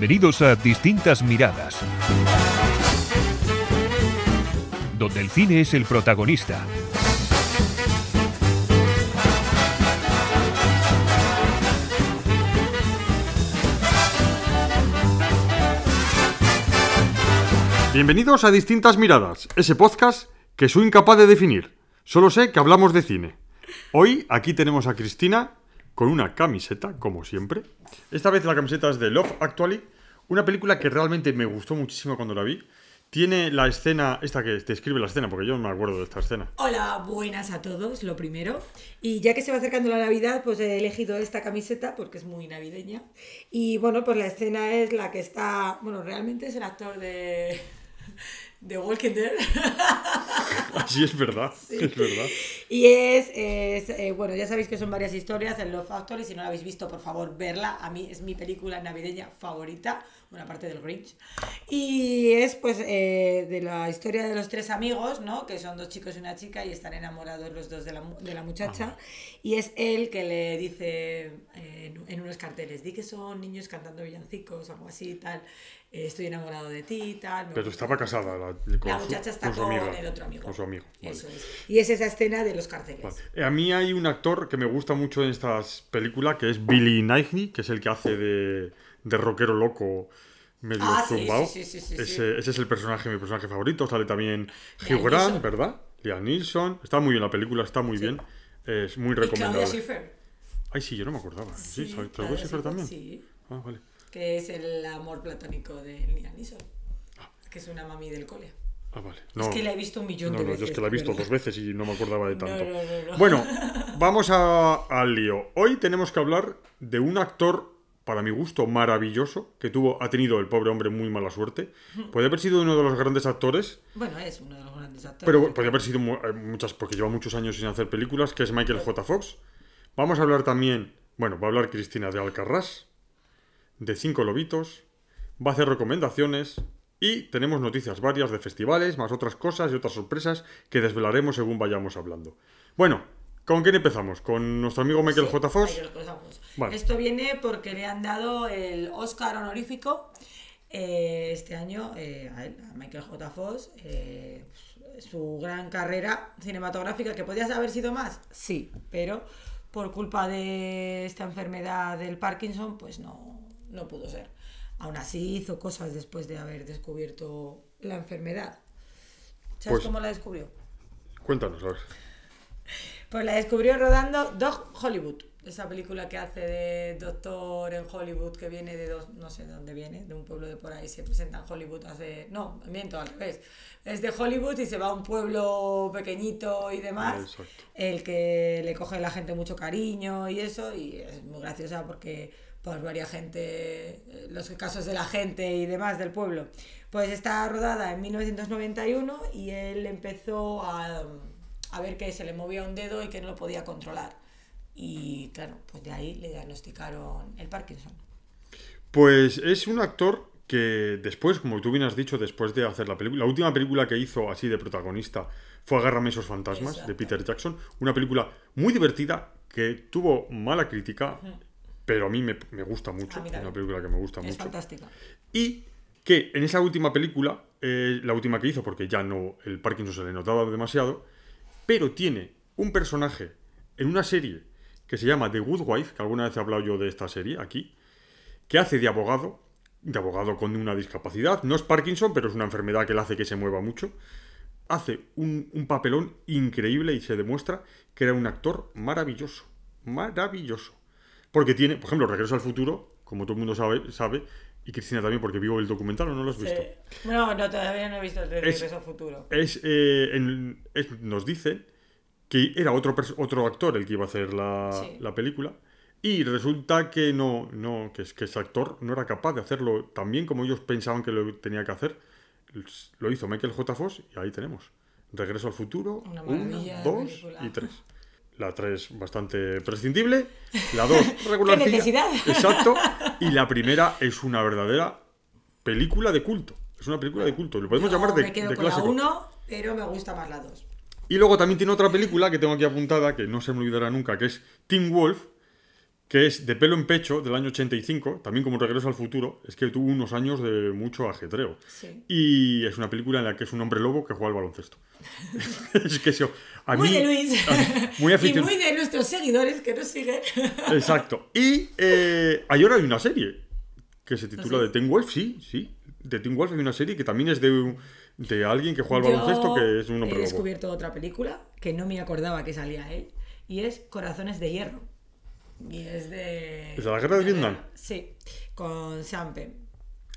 Bienvenidos a Distintas Miradas, donde el cine es el protagonista. Bienvenidos a Distintas Miradas, ese podcast que soy incapaz de definir. Solo sé que hablamos de cine. Hoy aquí tenemos a Cristina con una camiseta, como siempre. Esta vez la camiseta es de Love Actually, una película que realmente me gustó muchísimo cuando la vi. Tiene la escena, esta que te escribe la escena, porque yo no me acuerdo de esta escena. Hola, buenas a todos, lo primero. Y ya que se va acercando la Navidad, pues he elegido esta camiseta porque es muy navideña. Y bueno, pues la escena es la que está, bueno, realmente es el actor de, de Walking Dead. Así es verdad, es verdad. Y es, es, eh, bueno, ya sabéis que son varias historias en Love Actually, si no la habéis visto, por favor, verla. A mí es mi película navideña favorita, una parte del Grinch. Y es, pues, eh, de la historia de los tres amigos, ¿no? Que son dos chicos y una chica y están enamorados los dos de la, de la muchacha. Y es él que le dice eh, en, en unos carteles, di que son niños cantando villancicos o algo así, tal. eh, estoy enamorado de ti, tal. Pero gusta". estaba casada la, con La su- muchacha está su con, el otro amigo. Con su amigo. vale. Eso es. Y es esa escena de los carteles. Vale. Eh, A mí hay un actor que me gusta mucho en estas películas, que es Billy Knightley, que es el que hace de, de rockero loco medio Ah, sí, zumbao. sí, sí, sí, ese, ese es el personaje, mi personaje favorito. Sale también Hugh Grant. ¿verdad? Liam Neeson. Está muy bien la película, está muy bien. Es muy Y Claudia recomendable. Schiffer. Ay, sí, yo no me acordaba. Sí, Sí, ¿sabes? Claudia ¿Claudia Schiffer también? Sí, Ah, vale. que es el amor platónico de Liam Neeson. Que es una mami del cole. Ah, vale. Es que la he visto un millón No, de no, veces. yo es que la he visto verdad. dos veces y no me acordaba de No, tanto. no, no, no. Bueno, vamos a- al lío. Hoy tenemos que hablar de un actor, para mi gusto, maravilloso, que tuvo, ha tenido el pobre hombre muy mala suerte. Puede haber sido uno de los grandes actores, Bueno, es uno de los grandes actores. pero podría haber sido eh, muchas, porque lleva muchos años sin hacer películas, que es Michael J. Fox. Vamos a hablar también, bueno, va a hablar Cristina de Alcarrás, de Cinco Lobitos, va a hacer recomendaciones y tenemos noticias varias de festivales, más otras cosas y otras sorpresas que desvelaremos según vayamos hablando. Bueno, ¿con quién empezamos? ¿Con nuestro amigo Michael Sí, J. Fox? Michael J. Fox. Esto viene porque le han dado el Oscar honorífico eh, este año eh, a él, a Michael J. Fox. eh, su gran carrera cinematográfica, que podía haber sido más, sí, pero por culpa de esta enfermedad del Parkinson, pues no, no pudo ser. Aún así hizo cosas después de haber descubierto la enfermedad. ¿Sabes Pues- cómo la descubrió? Cuéntanos, a ver. Pues la descubrió rodando Dog Hollywood, esa película que hace de doctor en Hollywood que viene de dos, no sé de dónde viene, de un pueblo de por ahí, se presenta en Hollywood hace, no, miento al revés, es de Hollywood y se va a un pueblo pequeñito y demás, Exacto. el que le coge la gente mucho cariño y eso, y es muy graciosa porque pues varia gente, eh, los casos de la gente y demás del pueblo. Pues está rodada en 1991 y él empezó a, a ver que se le movía un dedo y que no lo podía controlar. Y claro, pues de ahí le diagnosticaron el Parkinson. Pues es un actor que después, como tú bien has dicho, después de hacer la película, la última película que hizo así de protagonista fue Agárrame esos fantasmas de. Peter Jackson, una película muy divertida que tuvo mala crítica, pero a mí me, me gusta mucho, A mí una película que me gusta Es mucho. fantástica. Y que en esa última película, eh, la última que hizo, porque ya no, el Parkinson se le notaba demasiado, pero tiene un personaje en una serie que se llama The Good Wife, que alguna vez he hablado yo de esta serie aquí, que hace de abogado, de abogado con una discapacidad. No es Parkinson, pero es una enfermedad que le hace que se mueva mucho. Hace un, papelón increíble y se demuestra que era un actor maravilloso. Maravilloso. Porque tiene, por ejemplo, Regreso al Futuro, como todo el mundo sabe, sabe y Cristina también, porque vivo el documental o no lo has visto. Sí. No, no, todavía no he visto el de Es- Regreso al Futuro. Es, eh, en- es- nos dicen que era otro, otro actor el que iba a hacer la, Sí. la película. Y resulta que no, no, que, es- que ese actor no era capaz de hacerlo tan bien como ellos pensaban que lo tenía que hacer. Lo hizo Michael J. Fox y ahí tenemos. Regreso al futuro, Una de dos película. y tres. La 3 bastante prescindible, la 2 regular. necesidad? Exacto. Y la primera es una verdadera película de culto. Es una película de culto. Lo podemos llamar de, me quedo de con clásico. la 1, pero me gusta más la 2. Y luego también tiene otra película que tengo aquí apuntada, que no se me olvidará nunca, que es Teen Wolf, que es De pelo en pecho, del año 85, también como Regreso al futuro, es que tuvo unos años de mucho ajetreo. Sí. Y es una película en la que es un hombre lobo que juega al baloncesto. es que eso, a muy mí- de Luis. a mí- muy y muy de nuestros seguidores que nos siguen. Exacto. Y eh, hay ahora hay una serie que se titula ¿Ah, The Teen Wolf, sí, sí. The Teen Wolf hay una serie que también es de, de alguien que juega al Yo baloncesto que es un he hombre lobo. descubierto otra película que no me acordaba que salía él y es Corazones de Hierro. Y es de... ¿Es de la guerra de Vietnam? Sí, con Sean Penn.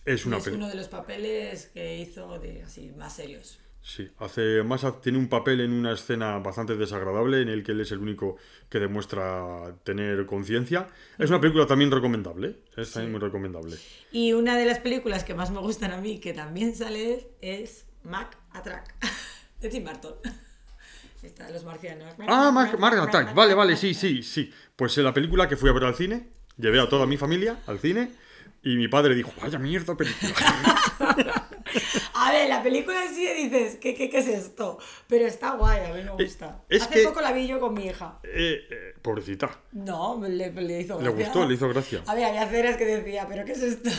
Es Y una es peli. uno de los papeles que hizo de así más serios. Sí, hace más tiene un papel en una escena bastante desagradable en el que él es el único que demuestra tener conciencia. Es una película también recomendable, ¿eh? es también muy recomendable. Y una de las películas que más me gustan a mí, que también sale es Mac Attack, de Tim Burton. Esta de los marcianos. Ah, Mark, Mark Attack, vale, vale, sí, sí, sí. Pues en la película que fui a ver al cine, llevé a toda mi familia al cine y mi padre dijo, vaya mierda película. A ver, la película en sí dices, ¿qué, qué, qué es esto? Pero está guay, a mí me gusta. es Hace que- poco la vi yo con mi hija. Eh, eh, pobrecita. No, le, le hizo Le gracia. gustó, le hizo gracia. A ver, había ceras que decía, ¿pero qué es esto?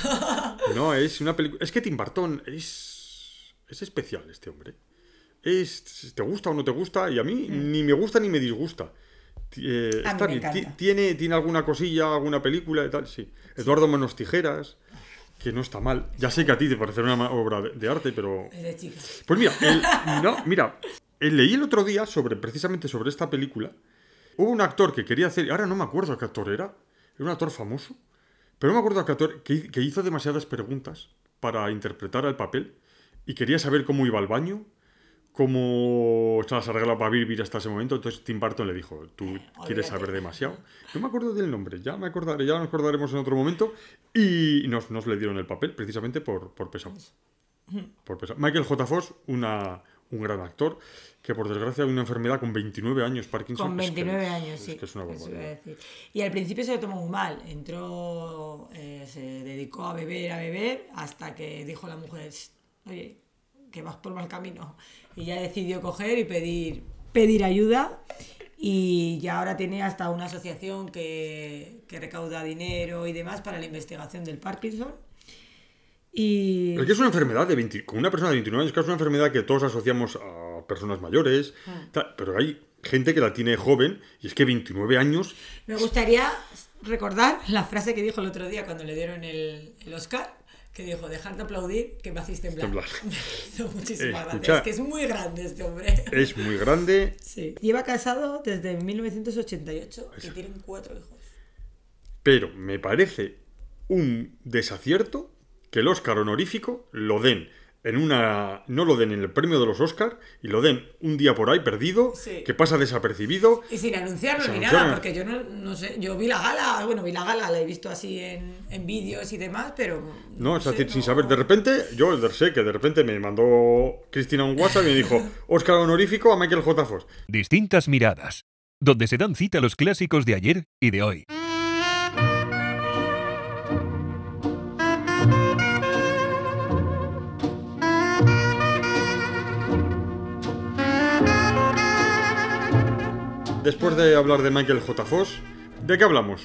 No, es una película. Es que Tim Burton es. Es especial este hombre. Es. ¿Te gusta o no te gusta? Y a mí ni me gusta ni me disgusta. Eh, Mm. Está me bien. Tiene, tiene alguna cosilla, alguna película y tal, sí. Eduardo Menos Tijeras, que no está mal. Ya sé que a ti te parece una obra de, de arte, pero. Pues mira, el- no, mira, eh, leí el otro día sobre, precisamente sobre esta película. Hubo un actor que quería hacer, ahora no me acuerdo qué actor era, era un actor famoso, pero no me acuerdo qué actor, que, hi- que hizo demasiadas preguntas para interpretar el papel y quería saber cómo iba al baño, cómo se las arreglaba para vivir hasta ese momento. Entonces Tim Burton le dijo, tú quieres saber demasiado. No me acuerdo del nombre, ya me acordaré, ya nos acordaremos en otro momento. Y nos, nos le dieron el papel precisamente por, por pesado. Por pesado. Michael J. Fox, una, un gran actor, que por desgracia una enfermedad con 29 años, Parkinson. Con es que 29 es- años, es sí. que es una barbaridad. Y al principio se lo tomó muy mal. Entró, eh, se dedicó a beber, a beber, hasta que dijo la mujer, "Shh, oye, que vas por mal camino. Y ya decidió coger y pedir, pedir ayuda. Y ya ahora tiene hasta una asociación que, que recauda dinero y demás para la investigación del Parkinson. Y Es que es una enfermedad de 20, con una persona de 29 años, que es una enfermedad que todos asociamos a personas mayores, Ah. tal, pero hay gente que la tiene joven y es que 29 años, Me gustaría recordar la frase que dijo el otro día cuando le dieron el, el Oscar, que dijo, dejar de aplaudir, que me hacéis temblar. Temblar. Muchísimas gracias. Es que es muy grande este hombre. es muy grande. Sí. Lleva casado desde 1988 y tienen cuatro hijos. Pero me parece un desacierto que el Oscar honorífico lo den en una. no lo den en el premio de los Oscar y lo den un día por ahí perdido, Sí. que pasa desapercibido. Y sin anunciarlo ni nada, porque yo no, no sé, yo vi la gala, bueno, vi la gala, la he visto así en, en vídeos y demás, pero... No, es sé, decir, sin saber, de repente, yo sé que de repente me mandó Cristina un WhatsApp y me dijo Oscar honorífico a Michael J. Fox. Distintas miradas, donde se dan cita los clásicos de ayer y de hoy. Después de hablar de Michael J. Fox, ¿de qué hablamos?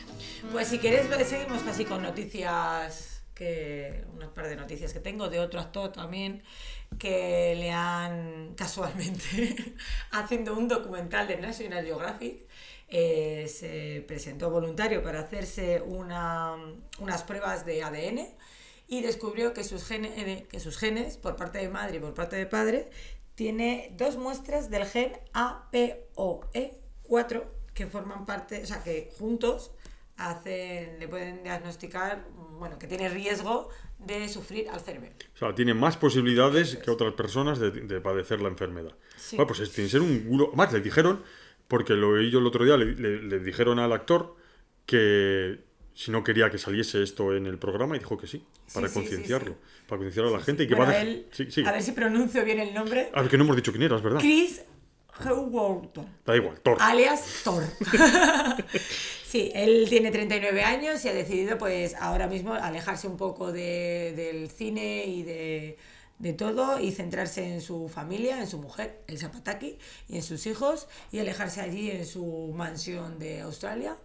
Pues si quieres, seguimos casi con noticias, que unas par de noticias que tengo de otro actor también, que le han casualmente, haciendo un documental de National Geographic, eh, se presentó voluntario para hacerse una- unas pruebas de ADN y descubrió que sus, gene- eh, que sus genes, por parte de madre y por parte de padre, tiene dos muestras del gen APOE4 que forman parte, o sea, que juntos hacen, le pueden diagnosticar, bueno, que tiene riesgo de sufrir Alzheimer. O sea, tiene más posibilidades que otras personas de, de padecer la enfermedad. Sí. Bueno, pues es- tiene que ser un gulo. Más, le dijeron, porque lo oí yo el otro día, le, le- le dijeron al actor que si no quería que saliese esto en el programa y dijo que sí, para sí, concienciarlo, sí. para concienciar a la gente y que Bueno, va a él- a ver si pronuncio bien el nombre. A ver, que no hemos dicho quién eras, ¿verdad? Chris Howard. Da igual, Thor. alias Thor. sí, él tiene 39 años y ha decidido pues ahora mismo alejarse un poco de- del cine y de, de todo y centrarse en su familia, en su mujer, el Zapataki, y en sus hijos y alejarse allí en su mansión de Australia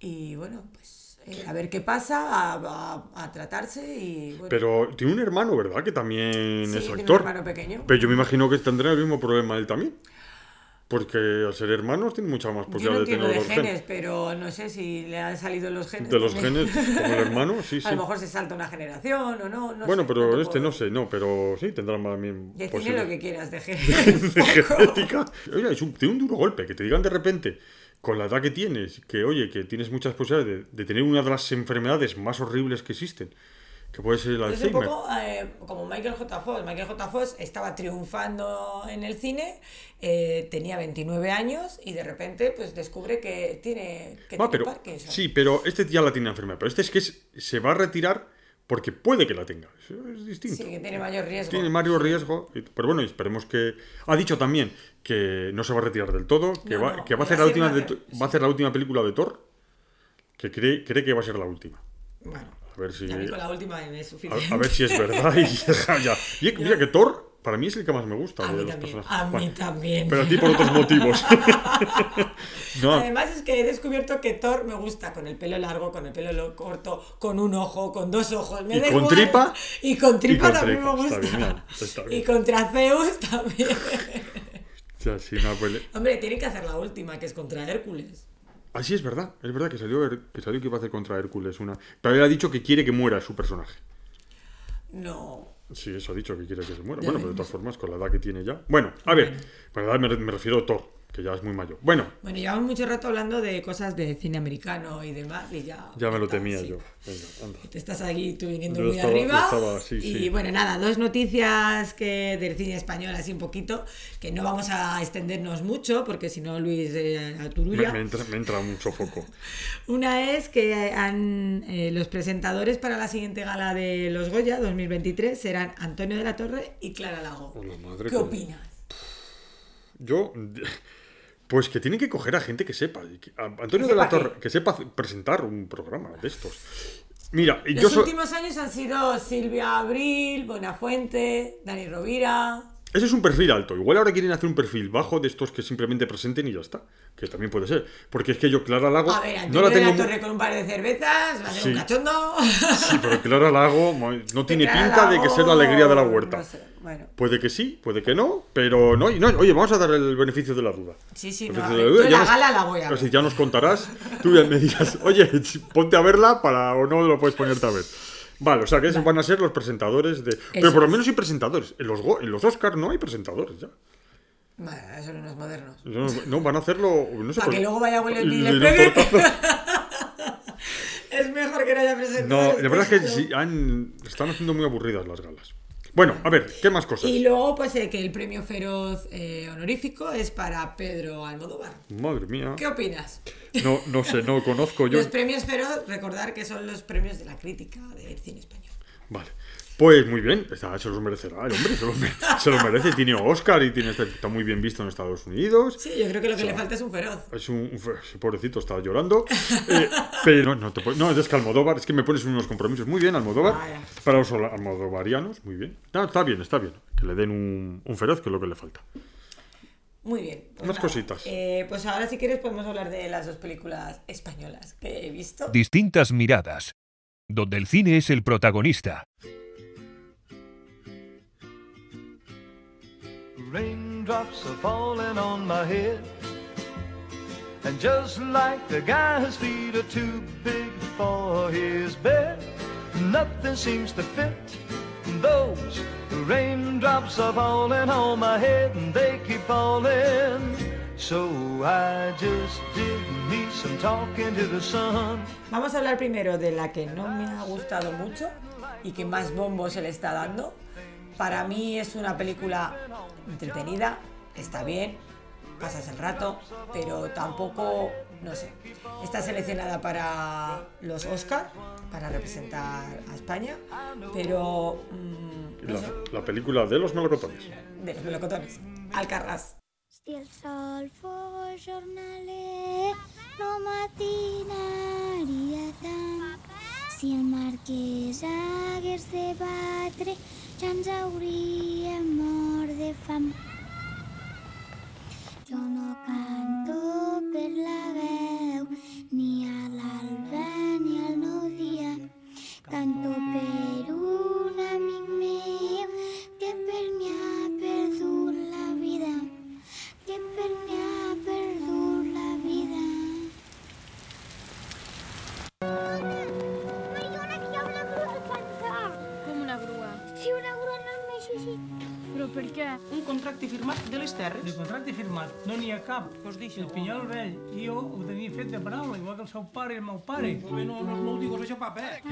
Y bueno, pues eh, a ver qué pasa, a, a- a tratarse y bueno. Pero tiene un hermano, ¿verdad? Que también Sí, es tiene un actor. hermano pequeño. Pero yo me imagino que tendrá el mismo problema él también. Porque al ser hermanos tiene mucha más Yo no posibilidad de tener de los genes, genes. pero no sé si le han salido los genes. De los genes, como el hermano, sí, sí. A lo mejor se salta una generación o no. no bueno, sé, pero te este puedo no sé, no, pero sí, tendrá más bien Decime posibilidad. lo que quieras de genes. de genética. Oye, es un, tiene un duro golpe, que te digan de repente, con la edad que tienes, que oye, que tienes muchas posibilidades de, de tener una de las enfermedades más horribles que existen, que puede ser el Es un poco eh, como Michael J. Fox. Michael J. Fox estaba triunfando en el cine, eh, tenía 29 años y de repente pues descubre que tiene, que Va, pero, Parkinson. sí, pero este ya la tiene enfermedad, pero este es que es- se va a retirar porque puede que la tenga. Eso es distinto. Sí, que tiene mayor riesgo. Tiene mayor riesgo, pero bueno, esperemos que... Ha dicho también que no se va a retirar del todo, que, No, va, no, que va, a hacer la última de va a hacer la última película de Thor, que cree, cree que va a ser la última. Bueno, A ver si... a mí con la última es suficiente. a ver si es verdad y ya. Y mira que Thor, para mí es el que más me gusta A de mí los también. personajes. A mí Bueno, también. pero a ti por otros motivos. no, Además es que he descubierto que Thor me gusta con el pelo largo, con el pelo lo- corto, con un ojo, con dos ojos. Me Y da con igual. tripa. Y con tripa con también tripa, me está gusta. bien, está bien. Y con Traceus también. ya, sí, no, pues Hombre, tienen que hacer la última, que es contra Hércules. Ah, sí, es verdad. Es verdad que salió, que salió que iba a hacer contra Hércules una. Pero él ha dicho que quiere que muera su personaje. No. Sí, eso ha dicho que quiere que se muera. Ya Bueno, pero de todas formas, con la edad que tiene ya. Bueno, a ver, con la edad me, me refiero a Thor, que ya es muy mayor. Bueno, Bueno, llevamos mucho rato hablando de cosas de cine americano y demás, y ya. ya me lo temía sí. yo. Venga, anda. Te estás aquí tú viniendo Yo muy estaba- arriba. estaba- sí, y sí. bueno, nada, dos noticias que del cine español así un poquito, que no vamos a extendernos mucho, porque si no Luis eh, Me, entra, me entra mucho foco. Una es que han, eh, los presentadores para la siguiente gala de los Goya 2023 serán Antonio de la Torre y Clara Lago. Madre ¿Qué que- opinas? Yo, pues que tienen que coger a gente que sepa. a Antonio ¿Que de la? Torre, que sepa presentar un programa de estos. Mira, yo Los soy. últimos años han sido Silvia Abril, Buenafuente, Dani Rovira. Ese es un perfil alto. Igual ahora quieren hacer un perfil bajo de estos que simplemente presenten y ya está. Que también puede ser. Porque es que yo, Clara Lago, A ver, no la tengo. la Torre con un par de cervezas, va a ser Sí. un cachondo. Sí, pero Clara Lago no tiene Clara pinta de que sea la alegría de la huerta. no sé, Bueno, Puede que sí, puede que no, pero no, no. Oye, vamos a dar el beneficio de la duda. sí, sí, no, de la duda, yo ya la nos- gala la voy a ver. ya nos contarás. Tú ya me dirás, oye, ponte a verla para o no lo puedes ponerte a ver. Vale, o sea que esos van a ser los presentadores de. Pero por lo menos hay presentadores. En los, en los Oscars no hay presentadores ya. Bueno, eso no es modernos. No, no, van a hacerlo. No sé Para por- que luego vaya Smith y le pegue. Es mejor que no haya presentado. No, la verdad es que sí, han- están haciendo muy aburridas las galas. Bueno, a ver, ¿qué más cosas? Y luego, pues eh, que el premio Feroz eh, honorífico es para Pedro Almodóvar. Madre mía. ¿Qué opinas? No, no sé, no conozco yo. Los premios Feroz, recordar que son los premios de la crítica del cine español. Vale. Pues muy bien, está- se los merecerá el hombre, se los, mere- se los merece. Tiene Oscar y tiene, está muy bien visto en Estados Unidos. Sí, yo creo que lo que le falta es un Feroz. Es un, un fe- pobrecito, está llorando. Eh, pero no, te no, es que Almodóvar, es que me pones unos compromisos. Muy bien, Almodóvar. Vaya. Para los almodovarianos, muy bien. No, está bien, está bien. Que le den un, un feroz, que es lo que le falta. Muy bien. pues Unas nada. cositas. Eh, pues ahora, si quieres, podemos hablar de las dos películas españolas que he visto. Distintas miradas. Donde el cine es el protagonista. Raindrops are falling on my head. And just like the guy whose feet are too big for his bed, nothing seems to fit. Those raindrops are falling on my head and they keep falling. So I just did me some talking to the sun. Vamos a hablar primero de la que no me ha gustado mucho y que más bombo se le está dando. Para mí es una película entretenida, está bien, pasas el rato, pero tampoco, no sé, está seleccionada para los Oscar, para representar a España, pero mm, no La, sé, la película de los melocotones. de los melocotones. Alcarràs. Si el sol fos jornaler, no matinaria tant. Si el marquès hagués de batre, ja ens hauria mort de fam. Jo no canto per la veu, ni a l'alba ni al nou dia. Canto per un amic meu que per mi ha perdut la vida, que per mi ha perdut la vida. Per què? Un contracte firmat de les terres. De contracte firmat, no n'hi ha cap. Què us deixa? El pinyol vell, i jo ho tenia fet de paraula, igual que el seu pare i el meu pare. Molt bé, no, no, no ho digues això, papa, eh?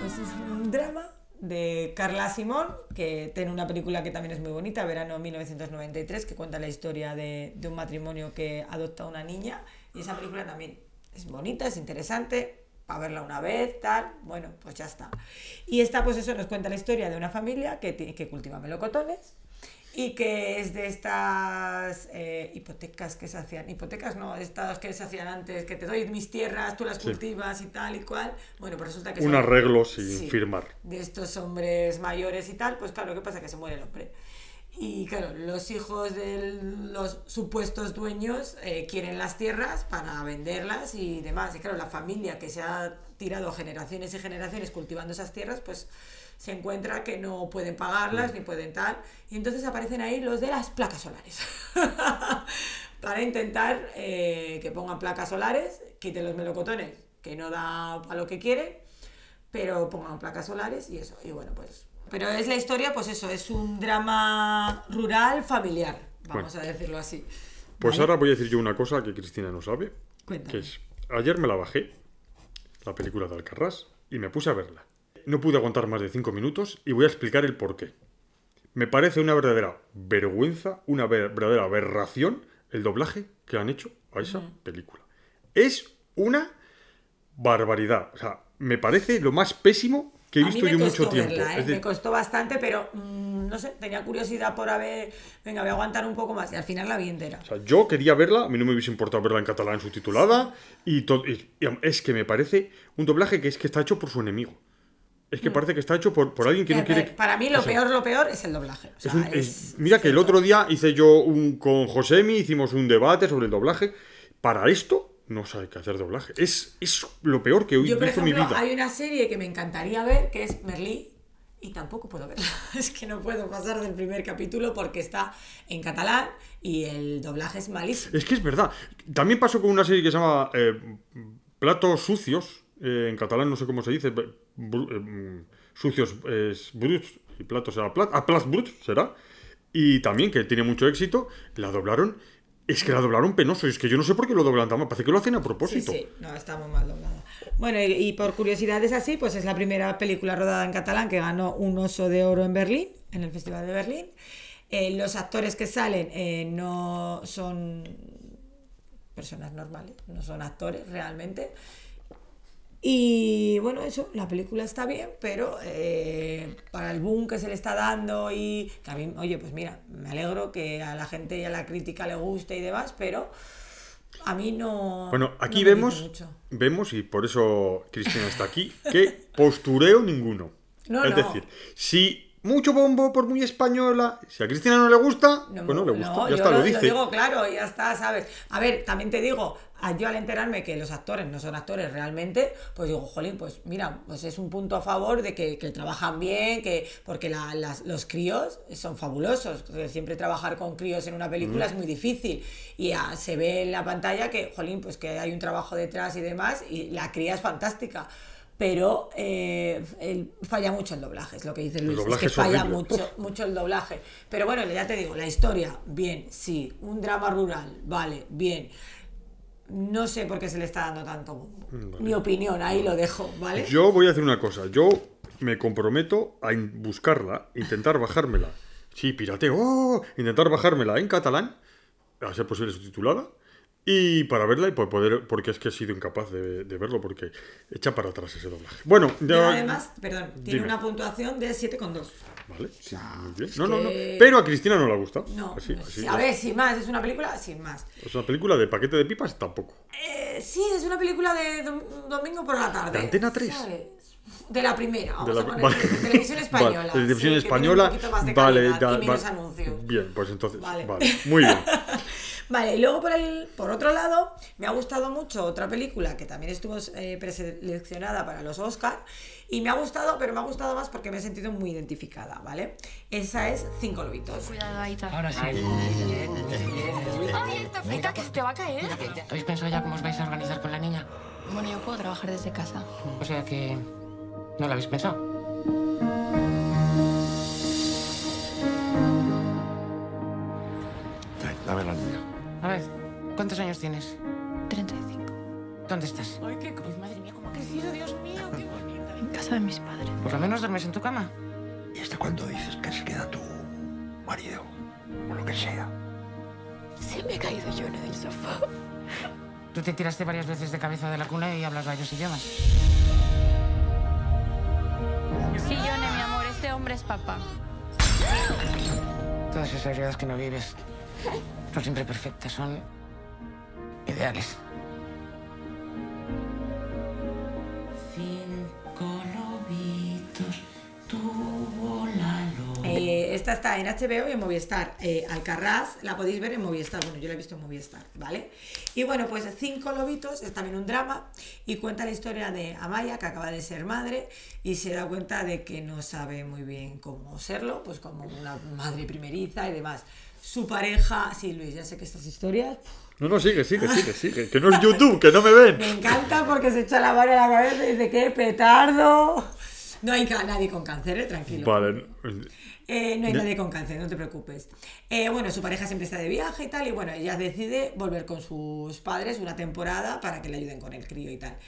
Pues es un drama de Carla Simón, que tiene una película que también es muy bonita, Verano 1993, que cuenta la historia de, de un matrimonio que adopta a una niña. Y esa película también es bonita, es interesante, para verla una vez, tal, bueno, pues ya está. Y esta, pues eso, nos cuenta la historia de una familia que, que cultiva melocotones y que es de estas eh, hipotecas que se hacían, hipotecas no, estas que se hacían antes, que te doy mis tierras, tú las Sí. cultivas y tal y cual. Bueno, pues resulta que Un son- arreglo sin Sí, firmar. De estos hombres mayores y tal, pues claro, ¿qué pasa? Que se muere el hombre. Y claro, los hijos de los supuestos dueños eh, quieren las tierras para venderlas y demás. Y claro, la familia que se ha tirado generaciones y generaciones cultivando esas tierras, pues se encuentra que no pueden pagarlas ni pueden tal. Y entonces aparecen ahí los de las placas solares. para intentar eh, que pongan placas solares, quiten los melocotones, que no da a lo que quieren, pero pongan placas solares y eso. Y bueno, pues. Pero es la historia, pues eso, es un drama rural familiar, vamos Bueno. a decirlo así. Pues ¿Vale? ahora voy a decir yo una cosa que Cristina no sabe. Cuéntame. Que es, ayer me la bajé, la película de Alcarrás, y me puse a verla. No pude aguantar más de cinco minutos y voy a explicar el porqué. Me parece una verdadera vergüenza, una ver- verdadera aberración el doblaje que han hecho a esa película. Es una barbaridad. O sea, me parece lo más pésimo que he visto yo mucho tiempo. verla, ¿eh? Me costó bastante, pero mm, no sé, tenía curiosidad por haber. Venga, voy a aguantar un poco más y al final la vi entera. O sea, yo quería verla, a mí no me hubiese importado verla en catalán subtitulada, y, to- y- y es que me parece un doblaje que es que está hecho por su enemigo. Es que parece que está hecho por, por alguien que no quiere... Para mí lo o sea, peor, lo peor es el doblaje. O es sea, un- es- es- mira que el otro día hice yo un, con Josemi, hicimos un debate sobre el doblaje. Para esto no sabe qué hacer doblaje. Es, es lo peor que he visto en mi vida. hay una serie que me encantaría ver, que es Merlí, y tampoco puedo verla. Es que no puedo pasar del primer capítulo porque está en catalán y el doblaje es malísimo. Es que es verdad. También pasó con una serie que se llama eh, Platos Sucios. eh, en catalán no sé cómo se dice. eh, mm, sucios es bruts y platos será plat. Ah, bruts será. Y también que tiene mucho éxito. La doblaron. Es que la doblaron penoso. Y es que yo no sé por qué lo doblan tan mal. Parece que lo hacen a Sí, propósito. sí, no, está muy mal doblada. Bueno, y, y por curiosidades así, pues es la primera película rodada en catalán que ganó un oso de oro en Berlín, en el Festival de Berlín. Eh, los actores que salen eh, no son personas normales, no son actores realmente. Y bueno, eso, la película está bien, pero eh, para el boom que se le está dando y que a mí, oye, pues mira, me alegro que a la gente y a la crítica le guste y demás, pero a mí no. Bueno, no aquí dice vemos, vemos, y por eso Cristina está aquí, que postureo ninguno. No, es no. decir, si mucho bombo por muy española, si a Cristina no le gusta, No, pues no le gusta. no, ya yo está, lo, lo, dice. digo claro, ya está, ¿sabes? A ver, también te digo, yo al enterarme que los actores no son actores realmente, pues digo, jolín, pues mira, pues es un punto a favor de que, que trabajan bien, que porque la- las- los críos son fabulosos. Siempre trabajar con críos en una película Mm. es muy difícil. Y ah, se ve en la pantalla que, jolín, pues que hay un trabajo detrás y demás, y la cría es fantástica. Pero eh, el- falla mucho el doblaje, es lo que dice Luis. Es doblaje que es falla mucho mucho el doblaje. Pero bueno, ya te digo, la historia, bien, sí. Un drama rural, vale, bien. No sé por qué se le está dando tanto bombo. Mi opinión, ahí lo dejo, ¿vale? Yo voy a hacer una cosa. Yo me comprometo a buscarla, intentar bajármela. Sí, pirateo. ¡oh! Intentar bajármela en catalán, a ser posible subtitulada. Y para verla y por poder, porque es que he sido incapaz de, de verlo, porque echa para atrás ese doblaje. Bueno, Pero ya- además, perdón, tiene Dime. una puntuación de 7,2. Vale, sí, muy bien. No, no, no. Pero a Cristina no le gusta. No, Así, no, así, a ver, sin más, es una película sin más. Es una película de paquete de pipas tampoco. Eh, sí, es una película de dom- domingo por la tarde. ¿De Antena 3? ¿sabes? De la primera, vamos De la- a poner vale. de televisión española. Vale, televisión sí, que tiene española. un poquito más de vale, calidad da- y menos va- anuncios. Bien, pues entonces. Vale. Vale. Muy bien. Vale, y luego por, el, por otro lado, me ha gustado mucho otra película que también estuvo eh, preseleccionada para los Oscar y me ha gustado, pero me ha gustado más porque me he sentido muy identificada, ¿vale? Esa es Cinco Lobitos. Cuidado, Aita. Ahora sí. ¡Ay, Aita, que se te va a caer! ¿Habéis pensado ya cómo os vais a organizar con la niña? Bueno, yo puedo trabajar desde casa. O sea que... ¿No lo habéis pensado? Dame la niña. A ver, ¿cuántos años tienes? 35. ¿Dónde estás? Ay, qué cruz, madre mía, cómo ha crecido, Dios mío, qué bonita. En casa de mis padres. Por lo menos duermes en tu cama. ¿Y hasta cuándo dices que se queda tu marido? O lo que sea. Se me ha caído yo en el sofá. Tú te tiraste varias veces de cabeza de la cuna y hablas varios idiomas. Sí, Yone, mi amor, este hombre es papá. Todas esas realidades que no vives son siempre perfectas, son ideales. Cinco lobitos tuvo la. Eh, esta está en HBO y en Movistar. Eh, Alcarrás la podéis ver en Movistar. Bueno, yo la he visto en Movistar, ¿vale? Y bueno, pues Cinco Lobitos es también un drama y cuenta la historia de Amaya, que acaba de ser madre y se da cuenta de que no sabe muy bien cómo serlo, pues como una madre primeriza y demás. Su pareja, sí, Luis, ya sé que estas historias No, no, sigue, sigue, sigue, sigue. Que no es YouTube, que no me ven. me encanta porque se echa la mano a la cabeza y dice, ¡qué petardo! No hay nadie con cáncer, ¿eh? tranquilo. Vale. Eh, no hay nadie con cáncer, no te preocupes. Eh, bueno, su pareja siempre está de viaje y tal, y bueno, ella decide volver con sus padres una temporada para que le ayuden con el crío y tal.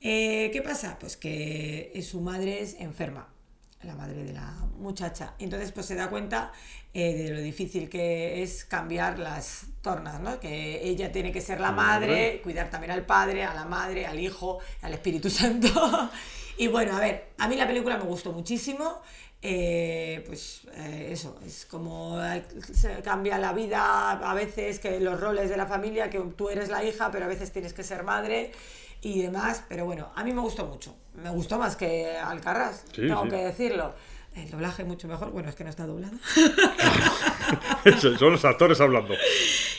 Eh, ¿Qué pasa? Pues que su madre es enferma, la madre de la muchacha. Entonces, pues se da cuenta eh, de lo difícil que es cambiar las tornas, ¿no? Que ella tiene que ser la madre, cuidar también al padre, a la madre, al hijo, al Espíritu Santo. y bueno, a ver, a mí la película me gustó muchísimo. Eh, pues eh, eso, es como eh, se cambia la vida a veces, que los roles de la familia, que tú eres la hija, pero a veces tienes que ser madre y demás. Pero bueno, a mí me gustó mucho. Me gustó más que Alcarrás, Sí, tengo sí. que decirlo. El doblaje mucho mejor, bueno, es que no está doblado. Son los actores hablando.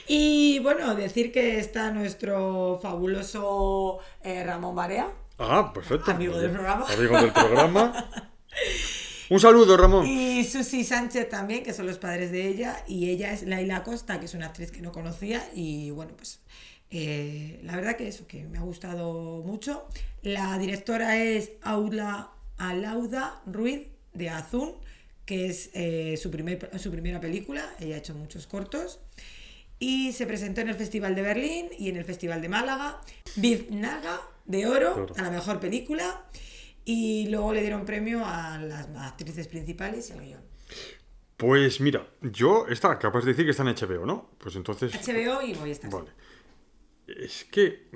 Y bueno, decir que está nuestro fabuloso eh, Ramón Barea. Ah, perfecto. Amigo del programa. Amigo del programa. Un saludo, Ramón. Y Susi Sánchez también, que son los padres de ella. Y ella es Laila Costa, que es una actriz que no conocía. Y bueno, pues eh, la verdad que eso, que me ha gustado mucho. La directora es Aula Alauda Ruiz de Azun, que es eh, su, primer, su primera película. Ella ha hecho muchos cortos. Y se presentó en el Festival de Berlín y en el Festival de Málaga. Biznaga de oro a la mejor película. Y luego le dieron premio a las actrices principales y al guion. Pues mira, yo está, capaz de decir que está en HBO, ¿no? Pues entonces. HBO y Movistar. Vale. Es que.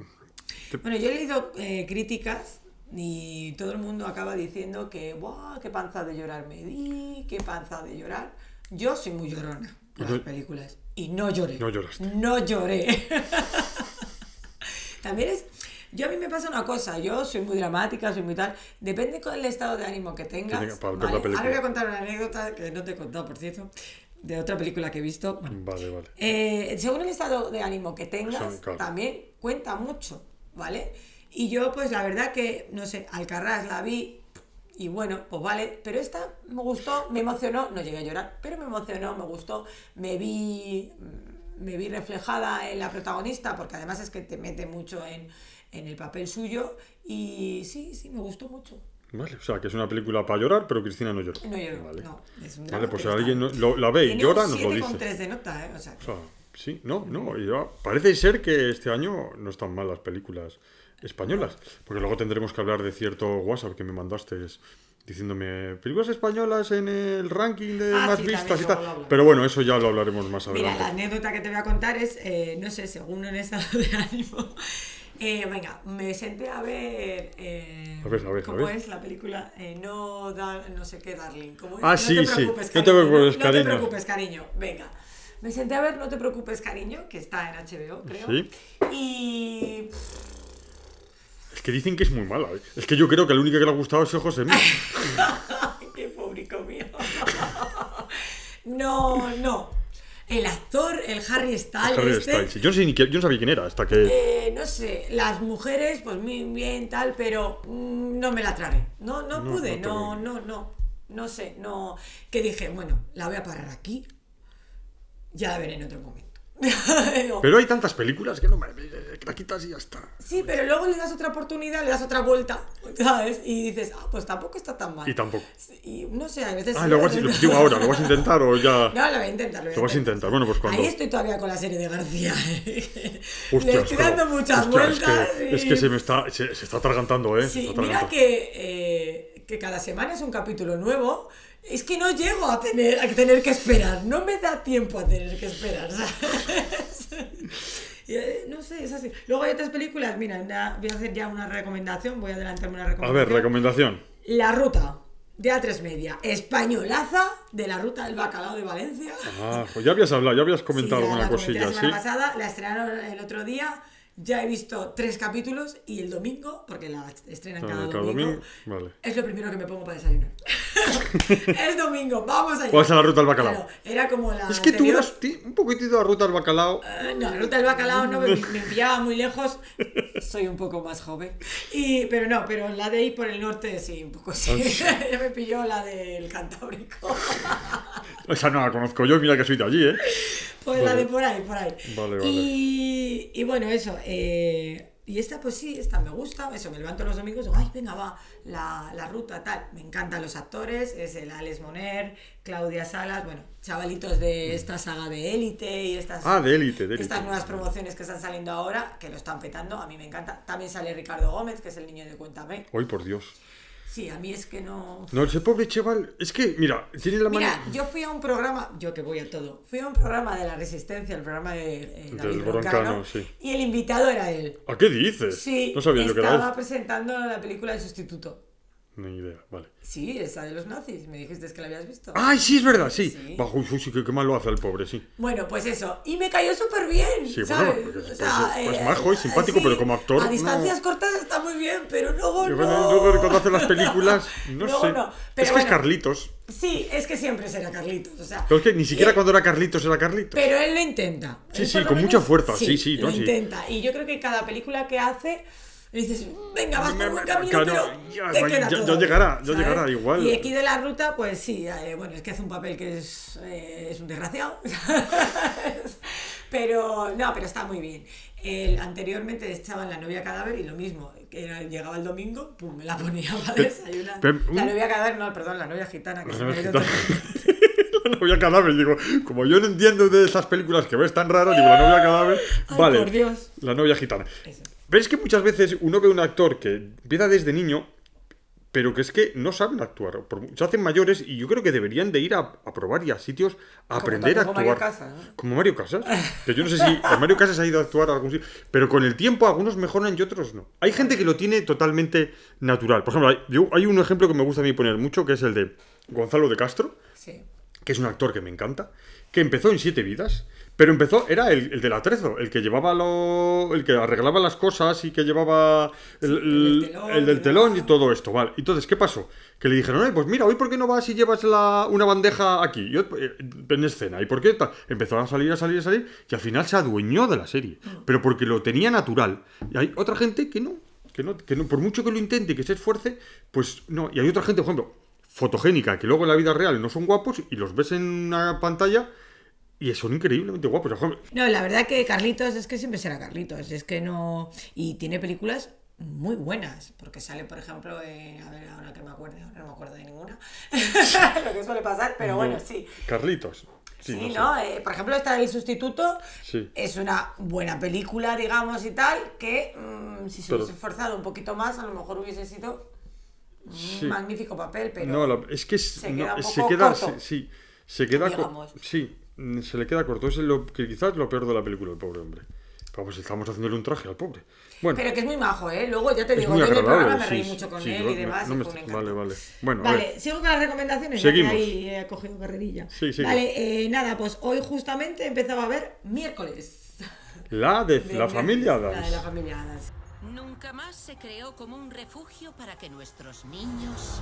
Bueno, yo he leído eh, críticas y todo el mundo acaba diciendo que, ¡buah! ¡Qué panza de llorar me di! ¡Qué panza de llorar! Yo soy muy llorona por las películas y no lloré. No lloraste. No lloré. También es. Yo a mí me pasa una cosa, yo soy muy dramática, soy muy tal. Depende con el estado de ánimo que tengas. tenga para ver ¿vale? Ahora voy a contar una anécdota que no te he contado, por cierto, de otra película que he visto. Bueno, Vale, vale. eh, según el estado de ánimo que tengas, Son, claro. también cuenta mucho, ¿vale? Y yo, pues la verdad que, no sé, Alcarrás la vi y bueno, pues vale, pero esta me gustó, me emocionó, no llegué a llorar, pero me emocionó, me gustó, me vi, me vi reflejada en la protagonista, porque además es que te mete mucho en, en el papel suyo y sí, sí, me gustó mucho. Vale, o sea, que es una película para llorar, pero Cristina no lloró. No lloró, Vale. no, es un drama, Vale, pues si alguien está- no- lo- la ve y llora, nos lo 7,3 dice. de nota, ¿eh? O sea, O sea, sí, no, no. parece ser que este año no están mal las películas españolas. Porque luego tendremos que hablar de cierto WhatsApp que me mandaste diciéndome películas españolas en el ranking de Ah, más sí, vistas y tal. Pero bueno, eso ya lo hablaremos más Mira, adelante. la anécdota que te voy a contar es, eh, no sé, según en estado de ánimo. Eh, venga, me senté a ver. eh, A ver, a ver, a ¿Cómo ver. es la película? Eh, no, da- no sé qué, Darling. ¿Cómo es? Ah, no sí, te sí. preocupes, No te cariño, preocupes, No cariño. te preocupes, cariño. Venga. Me senté a ver No te preocupes, cariño, que está en HBO, creo. Sí. Y. que dicen que es muy mala. ¿eh? Es que yo creo que la única que le ha gustado es José Mí. ¡Qué público mío! No, no. El actor, el Harry Styles. Harry este, Styles. Yo no, sé ni quién- yo no sabía quién era hasta que... eh, no sé, las mujeres, pues muy bien, tal, pero mm, no me la tragué. No, no, No, pude, no no, no, no, no sé, no. Que dije, bueno, la voy a parar aquí, ya la veré en otro momento. Pero hay tantas películas que no me... la quitas y ya está. Sí, pero luego le das otra oportunidad, le das otra vuelta, ¿sabes? Y dices, ah, pues tampoco está tan mal. Y tampoco. Y no sé, a veces. Ah, lo vas. Digo ahora, ¿lo vas a intentar o ya...? No, lo voy a intentar. Lo, voy a Lo vas a intentar. Bueno, pues cuando... Ahí estoy todavía con la serie de García. Hostias, Le estoy dando muchas Hostia, es que- vueltas. Es que, se me está... Se, se está atragantando, ¿eh? Sí, está mira que, eh, que cada semana es un capítulo nuevo. Es que no llego a tener, a tener que esperar. No me da tiempo a tener que esperar. eh, no sé, es así. Luego hay otras películas. Mira, una- voy a hacer ya una recomendación. Voy a adelantarme una A recomendación. ver, recomendación. La ruta de A3 Media. Españolaza de la ruta del bacalao de Valencia. Ah, pues ya habías hablado, ya habías comentado Sí, ya alguna la cosilla, la ¿sí? semana pasada, la estrenaron el otro día. Ya he visto tres capítulos y el domingo, porque la estrenan Ah, cada, cada domingo, domingo, vale. es lo primero que me pongo para desayunar. es domingo, vamos allá. Vas a la ruta del bacalao. Claro, era como la. Es que tú anterior. eras ti- un poquitito a ruta del bacalao. Eh, No, ruta del bacalao no me, me pillaba muy lejos. Soy un poco más joven. Y, pero no, pero la de ahí por el norte sí, un poco sí. ya me pilló la del Cantábrico. Esa no la conozco yo, mira que soy de allí, ¿eh? Pues la de por ahí, por ahí. Vale, vale. Y, y bueno, eso. eh, y esta, pues sí, esta me gusta. Eso, me levanto los domingos digo, ay, venga, va, la, la ruta, tal. Me encantan los actores. Es el Alex Moner, Claudia Salas, bueno, chavalitos de esta saga de Élite y estas, Mm. Ah, de élite, de élite. estas nuevas promociones que están saliendo ahora, que lo están petando. A mí me encanta. También sale Ricardo Gómez, que es el niño de Cuéntame. Hoy, por Dios. Sí, a mí es que no. No, ese pobre chaval, es que, mira, tiene la Mira, mano. yo fui a un programa, yo que voy a todo, fui a un programa de la Resistencia, el programa de eh, David Del Broncano, Broncano, sí. y el invitado era él. ¿A qué dices? Sí, No sabía yo que era estaba presentando la película El Sustituto. Ni idea, vale. Sí, esa de los nazis, me dijiste que la habías visto. ¡Ay, sí, es verdad, sí! Sí. Bajo, sí, qué, qué mal lo hace el pobre, sí. Bueno, pues eso, y me cayó súper bien, Sí, bueno, ¿sabes? porque O pues, sea, pues eh, majo y simpático, pero como actor, A no. distancias cortas está muy bien, pero luego Y no. bueno, luego cuando hace las películas, no Luego sé. no, es pero que es bueno. Carlitos. Sí, es que siempre será Carlitos, o sea. Pero es que ni siquiera eh, cuando era Carlitos era Carlitos. Pero él lo intenta. Sí, Él sí, lo con mucha menos- fuerza, sí, sí, lo no, sí. intenta. Y yo creo que cada película que hace, le dices, venga, vas por buen camino, Claro, pero ya, te ya- queda ya- ya todavía", llegará, ya llegará, igual. Y aquí de la ruta, pues sí, eh, bueno, es que hace un papel que es, eh, es un desgraciado. pero, no, pero está muy bien. El, anteriormente estaba en La novia cadáver y lo mismo, que era, llegaba el domingo, pum, me la ponía para desayunar. La novia cadáver, no, perdón, la novia gitana, que La se me novia gitana. todo. la novia cadáver, digo, como yo no entiendo de esas películas que ves tan raras, digo, la novia cadáver, Ay, vale. por Dios. La novia gitana. Eso. Pero es que muchas veces uno ve un actor que empieza desde niño, pero que es que no saben actuar. Se hacen mayores y yo creo que deberían de ir a, a probar y a sitios a Como aprender a como actuar. Mario Casas, ¿no? Como Mario Casas. Que yo no sé si Mario Casas ha ido a actuar a algún sitio. Pero con el tiempo algunos mejoran y otros no. Hay gente que lo tiene totalmente natural. Por ejemplo, hay, yo- hay un ejemplo que me gusta a mí poner mucho, que es el de Gonzalo de Castro Sí. que es un actor que me encanta, que empezó en Siete Vidas, pero empezó, era el, el del atrezo, el que llevaba lo. el que arreglaba las cosas y que llevaba el, el del el- telón del y telón y demás. todo esto, ¿vale? Entonces, ¿qué pasó? Que le dijeron, "Oye, pues mira, hoy por qué no vas y llevas la- una bandeja aquí, y ot- eh, en escena, ¿y por qué tal? Empezó a salir, a salir, a salir, y al final se adueñó de la serie, Mm. pero porque lo tenía natural. Y hay otra gente que no, que no, que no, por mucho que lo intente y que se esfuerce, pues no. Y hay otra gente, por ejemplo, fotogénica, que luego en la vida real no son guapos y los ves en una pantalla y son increíblemente guapos. No, la verdad que Carlitos es que siempre será Carlitos. Es que no. Y tiene películas muy buenas. Porque sale, por ejemplo, eh, a ver, ahora que me acuerdo, ahora no me acuerdo de ninguna. Lo que suele pasar, pero bueno, no, sí. Carlitos. Sí, Sí, ¿no? Eh, por ejemplo, está El Sustituto. Sí. Es una buena película, digamos, y tal, que mm, si se hubiese esforzado un poquito más, a lo mejor hubiese sido un Sí. magnífico papel, pero. No, la- es que es- se queda un se poco queda, corto. sí, se queda, digamos. sí, se le queda corto. Es lo que quizás lo peor de la película, el pobre hombre. Pero pues estamos haciéndole un traje al pobre. Bueno, Pero que es muy majo, ¿eh? Luego ya te es digo, muy yo en el programa me sí, reí sí, mucho con sí, él no- y demás. no y me fue un est- encanto. vale, vale. Bueno, Vale, sigo con las recomendaciones. Seguimos. Ya que ahí he cogido carrerilla. Sí. Vale, eh, nada, pues hoy justamente empezaba a ver miércoles. La de De la familia La de la Adams. familia Adams. Nunca más se creó como un refugio para que nuestros niños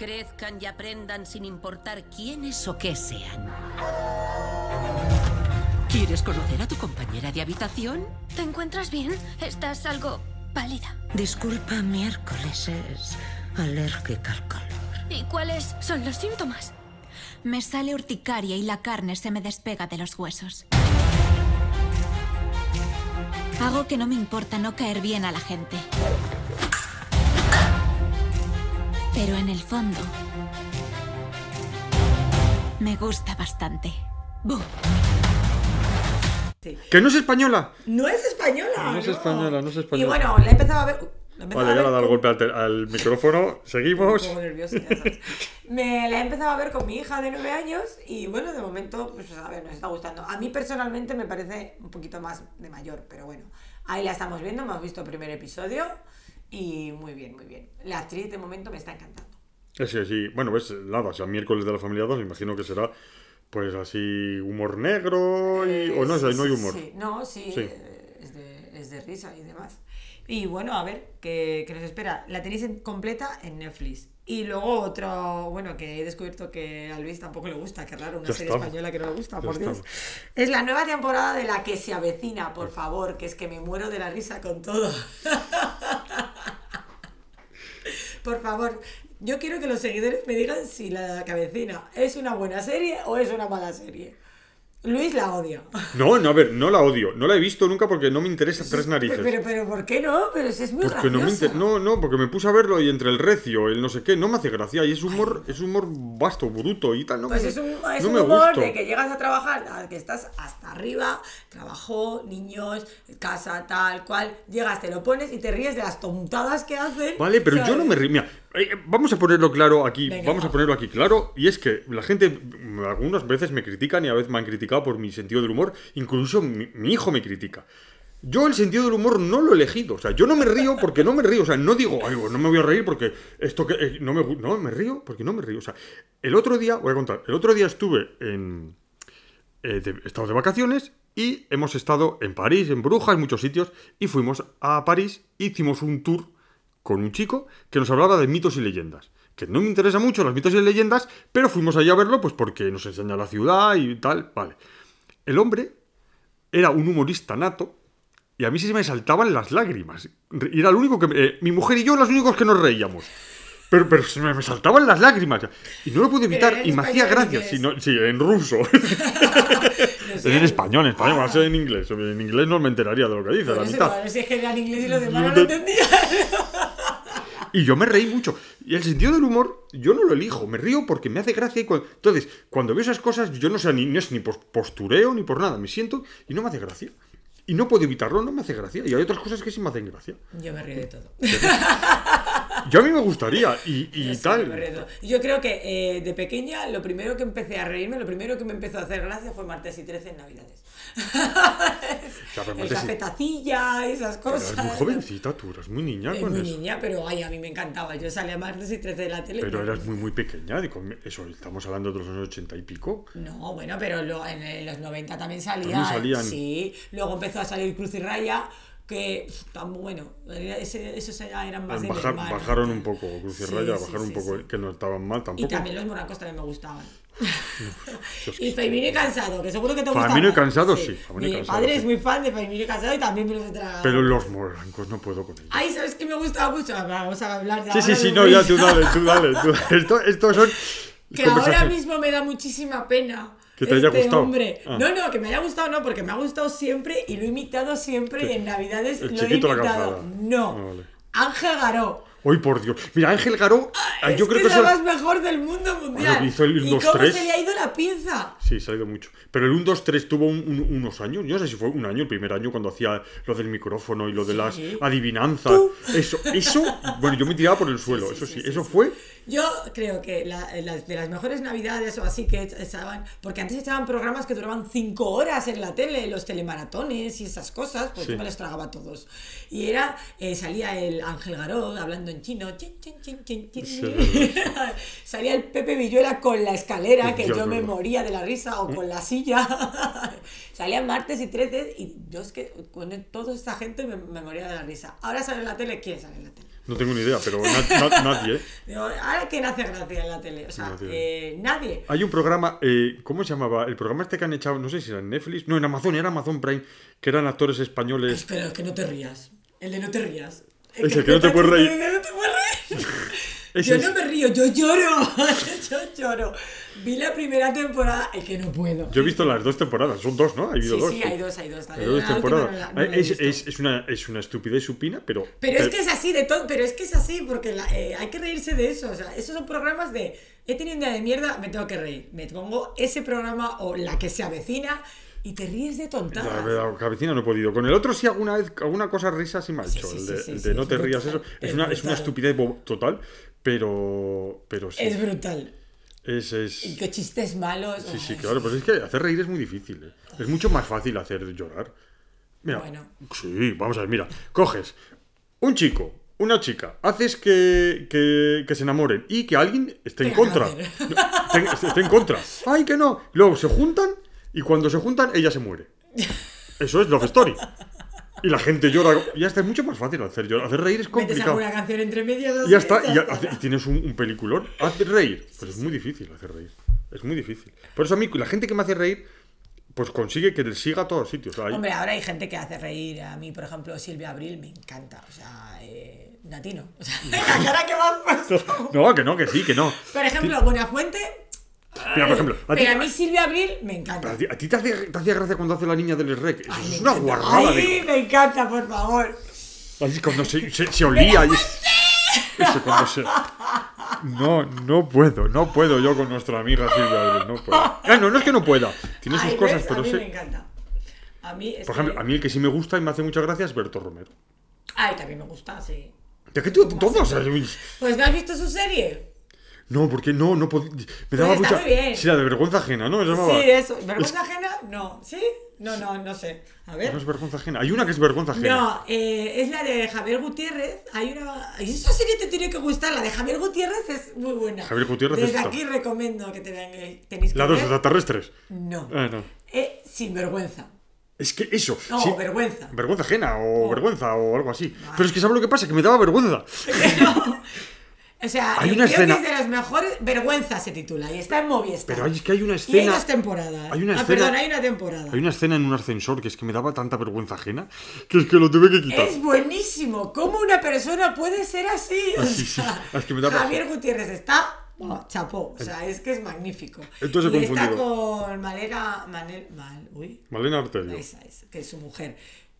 crezcan y aprendan sin importar quiénes o qué sean. ¿Quieres conocer a tu compañera de habitación? ¿Te encuentras bien? Estás algo pálida. Disculpa, miércoles es alérgica al calor. ¿Y cuáles son los síntomas? Me sale urticaria y la carne se me despega de los huesos. Hago que no me importa no caer bien a la gente. Pero en el fondo, me gusta bastante. Buh. ¿Que no es española? No es española. No es española, no es española. Y bueno, la he empezado a ver. la he empezado Vale, a ya le ver ha dado el con- golpe al, micrófono. Seguimos. Un poco nerviosa, ya sabes. Me la he empezado a ver con mi hija de 9 años y bueno, de momento, pues a ver, nos está gustando. A mí personalmente me parece un poquito más de mayor, pero bueno, ahí la estamos viendo, hemos visto el primer episodio y muy bien, muy bien. La actriz de momento me está encantando. Sí, sí. Bueno, ves, nada, o sea, miércoles de la familia 2, me imagino que será, pues así, humor negro y... o no, Sí, no hay humor. sí. No, sí, Sí. eh, Es, de, es de risa y demás. Y bueno, a ver, ¿qué, qué nos espera? La tenéis en- completa en Netflix. Y luego otro, bueno, que he descubierto que a Luis tampoco le gusta, que raro, una Ya serie española que no le gusta, Ya por Dios. Es la nueva temporada de la que se avecina, por favor, que es que me muero de la risa con todo. por favor, yo quiero que los seguidores me digan si la cabecina es una buena serie o es una mala serie. Luis la odia. No, no, a ver, no la odio. No la he visto nunca porque no me interesa tres narices. Pero, pero, ¿por qué no? Pero si es muy Porque no me inter- no, no, porque me puse a verlo y entre el recio, el no sé qué, no me hace gracia. Y es humor, es humor vasto, bruto y tal. No Pues me, es un, es no un me humor de que llegas a trabajar, que estás hasta arriba, trabajo, niños, casa, tal cual, llegas, te lo pones y te ríes de las tontadas que hacen. Vale, pero yo no me río. Mira, vamos a ponerlo claro aquí. Venga, vamos va. a ponerlo aquí claro. Y es que la gente algunas veces me critican y a veces me han criticado por mi sentido del humor. Incluso mi, mi hijo me critica. Yo el sentido del humor no lo he elegido. O sea, yo no me río porque no me río. O sea, no digo, ay, no me voy a reír porque esto que eh, no me gu-". No, me río porque no me río. O sea, el otro día, voy a contar, el otro día estuve en. eh, de- estamos de vacaciones y hemos estado en París, en Brujas, en muchos sitios. Y fuimos a París, hicimos un tour con un chico que nos hablaba de mitos y leyendas. Que no me interesa mucho los mitos y leyendas, pero fuimos allá a verlo pues porque nos enseña la ciudad y tal. Vale. El hombre era un humorista nato y a mí se me saltaban las lágrimas. Y era el único que... eh, mi mujer y yo los únicos que nos reíamos. Pero, pero se me, me saltaban las lágrimas. Y no lo pude evitar y me hacía gracia. Si no- sí, en ruso. es en español, en español, va a ser en inglés. En inglés no me enteraría de lo que dice, la mitad. a ver si es que era en inglés y los demás no lo te- entendían. Y yo me reí mucho. Y el sentido del humor, yo no lo elijo. Me río porque me hace gracia. Y cuando... Entonces, cuando veo esas cosas, yo no sé ni, no es ni por postureo ni por nada. Me siento y no me hace gracia. Y no puedo evitarlo, no me hace gracia. Y hay otras cosas que sí me hacen gracia. Yo me río de todo. Yo a mí me gustaría. Y, y sí, tal. Yo creo que eh, de pequeña lo primero que empecé a reírme, lo primero que me empezó a hacer gracia fue martes y 13 en Navidades. Pero El Martes y- esas Pero cosas. eres muy jovencita tú, eras muy niña Es muy eso. niña, pero ay, a mí me encantaba. Yo salía martes y 13 de la tele. Pero eras muy, muy pequeña. digo, Eso, estamos hablando de los años 80 y pico. No, bueno, pero lo- en, en los 90 también salía. También salían. Sí, luego empezó a salir Cruz y Raya, que tan bueno. Ese, esos eran más de Bajar- hermana. bajaron un poco, Cruz y Sí, Raya, sí, bajaron sí, un poco, que no estaban mal Y tampoco. también los moracos también me gustaban. Y Feimino y Cansado, que seguro que te gusta. Famino y Cansado, sí, y Mi Cansado, padre es muy fan de Feimino y Cansado y también me los he tragado. Pero los morancos no puedo con ellos. Ay, ¿sabes qué me gustaba mucho? Vamos a hablar de Sí, sí, sí, de no, ya tú dale, tú dale. tú dale. Esto, estos son Que ahora mismo me da muchísima pena. Que te haya este gustado. hombre. Ah. No, no, que me haya gustado, no, porque me ha gustado siempre y lo he imitado siempre y en Navidades El lo he la imitado. No. Ah, vale. Ángel Garó. Hoy por Dios. Mira, Ángel Garó, Es yo creo que es el más mejor del mundo mundial. Bueno, hizo el ¿Y 1, cómo 2, se le ha ido la pinza? Sí, se ha ido mucho. Pero el 1, 2, 3 tuvo un- un- unos años. Yo no sé si fue un año, el primer año, cuando hacía lo del micrófono y lo de las Sí. adivinanzas. Eso, eso. Bueno, yo me tiraba por el suelo, eso sí. Eso fue. Yo creo que la- las- de las mejores navidades o así que echaban, porque antes echaban programas que duraban cinco horas en la tele, los telemaratones y esas cosas, pues Sí. yo me los tragaba todos. Y era, eh, salía el Ángel Garó hablando en chino, chin, chin, chin. Sí, salía el Pepe Villuela con la escalera, que yo me moría de la risa, o con la silla. Salían martes y 13 y yo es que con toda esta gente me, me moría de la risa. Ahora sale en la tele, ¿quién sale en la tele? No tengo ni idea, pero na- na- nadie, Ahora que nace gracia en la tele. O sea, Nadie. eh, nadie. Hay un programa, eh, ¿cómo se llamaba? El programa este que han echado, no sé si era en Netflix, no, en Amazon, era Amazon Prime, que eran actores españoles. Pero es que no te rías. El de no te rías. El Ese que no te puedes reír. el de no te puedes reír. Yo es- no me río, yo lloro. yo lloro. Vi la primera temporada y que no puedo. Yo he visto las dos temporadas, son dos, ¿no? Ha habido Sí, dos. sí, hay dos, hay dos. Hay dos La temporadas. no la- la es, es- es una, es una estupidez supina, pero. Pero es que es así de todo, pero es que es así, porque la- eh, hay que reírse de eso. O sea, esos son programas de he tenido un día de mierda, me tengo que reír. Me pongo ese programa o la que se avecina y te ríes de La tontadas. verdad, cabecina no he podido. Con el otro sí alguna vez, alguna cosa risa sí me ha hecho. sí, el sí, de, sí, el de no es te rías brutal, eso. Es, es una, es una estupidez total, pero. Pero sí. Es brutal. Es, es- Y que chistes malos. Sí, sí, claro, pero es que hacer reír es muy difícil. ¿eh? Es mucho más fácil hacer llorar. Mira, Bueno. sí, vamos a ver, mira, coges un chico, una chica, haces que, que, que se enamoren y que alguien esté en contra. No, tenga- esté en contra. ¡Ay, que no! Luego se juntan y cuando se juntan ella se muere. Eso es Love Story. Y la gente llora. Ya está, es mucho más fácil hacer llorar. Hacer reír es Metes complicado. alguna canción entre medias. Y ya está, y, ya hace- y tienes un, un peliculón. Hacer reír. Pues es muy difícil hacer reír. Es muy difícil. Por eso a mí, la gente que me hace reír, pues consigue que le siga a todos sitios. O sea, hay- Hombre, ahora hay gente que hace reír. A mí, por ejemplo, Silvia Abril me encanta. O sea, eh, Natino. O sea, la cara que me has puesto. No, que no, que sí, que no. Por ejemplo, Buenafuente. Mira, por ejemplo, a ti, Pero a mí Silvia Abril me encanta. a ti- a ti te, hace, te hacía gracia cuando hace la niña del REC. Eso Ay, es una guarrada Ay, de. me encanta, por favor. Así cuando se, se, se olía. Y es- eso, cuando se. No, no puedo, no puedo yo con nuestra amiga Silvia Abril, no puedo. Ah, no, no es que no pueda. Tiene sus Ay, cosas, ¿ves? pero a mí sé. me encanta. A mí Por ejemplo, que- a mí el que sí me gusta y me hace mucha gracia es Berto Romero. Ay, también me gusta, sí. ¿De qué tú todos? Pues ¿no has visto su serie? No, porque no, no podía. Me daba Pues mucha. muy bien. Sí, la de vergüenza ajena, ¿no? Llamaba. Sí, eso. ¿Vergüenza ajena? No. ¿Sí? No, no, no sé. A ver. No es vergüenza ajena. Hay una que es vergüenza ajena. No, eh, es la de Javier Gutiérrez. Hay una. y Esa serie te tiene que gustar. La de Javier Gutiérrez es muy buena. Javier Gutiérrez Desde aquí recomiendo que te vean, eh, tenéis que La ver. extraterrestres. No. Ah, no. Eh, sin vergüenza. Es que eso. No, sí, vergüenza. Vergüenza ajena o Oh. vergüenza o algo así. Pero es que ¿sabes lo que pasa? Que me daba vergüenza. O sea, Hay eh, una creo escena- que es de las mejores. Vergüenza se titula. Y está en Movistar. Pero es que hay una Y hay escena. dos temporadas. Hay una ah, escena- perdón, hay una temporada. Hay una escena en un ascensor que es que me daba tanta vergüenza ajena que es que lo tuve que quitar. Es buenísimo. ¿Cómo una persona puede ser así? Sea, sí. Es que me daba- Javier Gutiérrez está. oh, chapó. O sea, es que es magnífico. Entonces y está con Malera. Manel, Mal, uy, Malena Arterio. esa es, que es su mujer.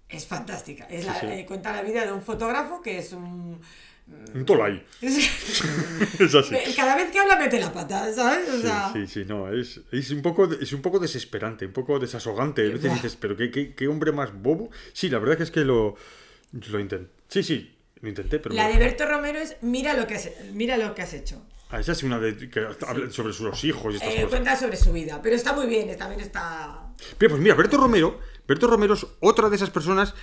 Es fantástica. Es la- sí. eh, cuenta la vida de un fotógrafo que es un. Un tolai. es así. Cada vez que habla mete la pata, ¿sabes? O Sí, sea, sí, sí, no, es, es, un poco, es un poco desesperante, un poco desasogante. A veces dices, pero qué, qué, qué hombre más bobo. Sí, la verdad es que lo, lo intenté. Sí, sí, lo intenté, pero... la de Berto Romero es mira lo que has, mira lo que has hecho. Ah, esa es una de, que habla sobre sus hijos y estas Eh, cuenta sobre su vida, pero está muy bien, también está. Pero pues mira, Berto Romero, Berto Romero es otra de esas personas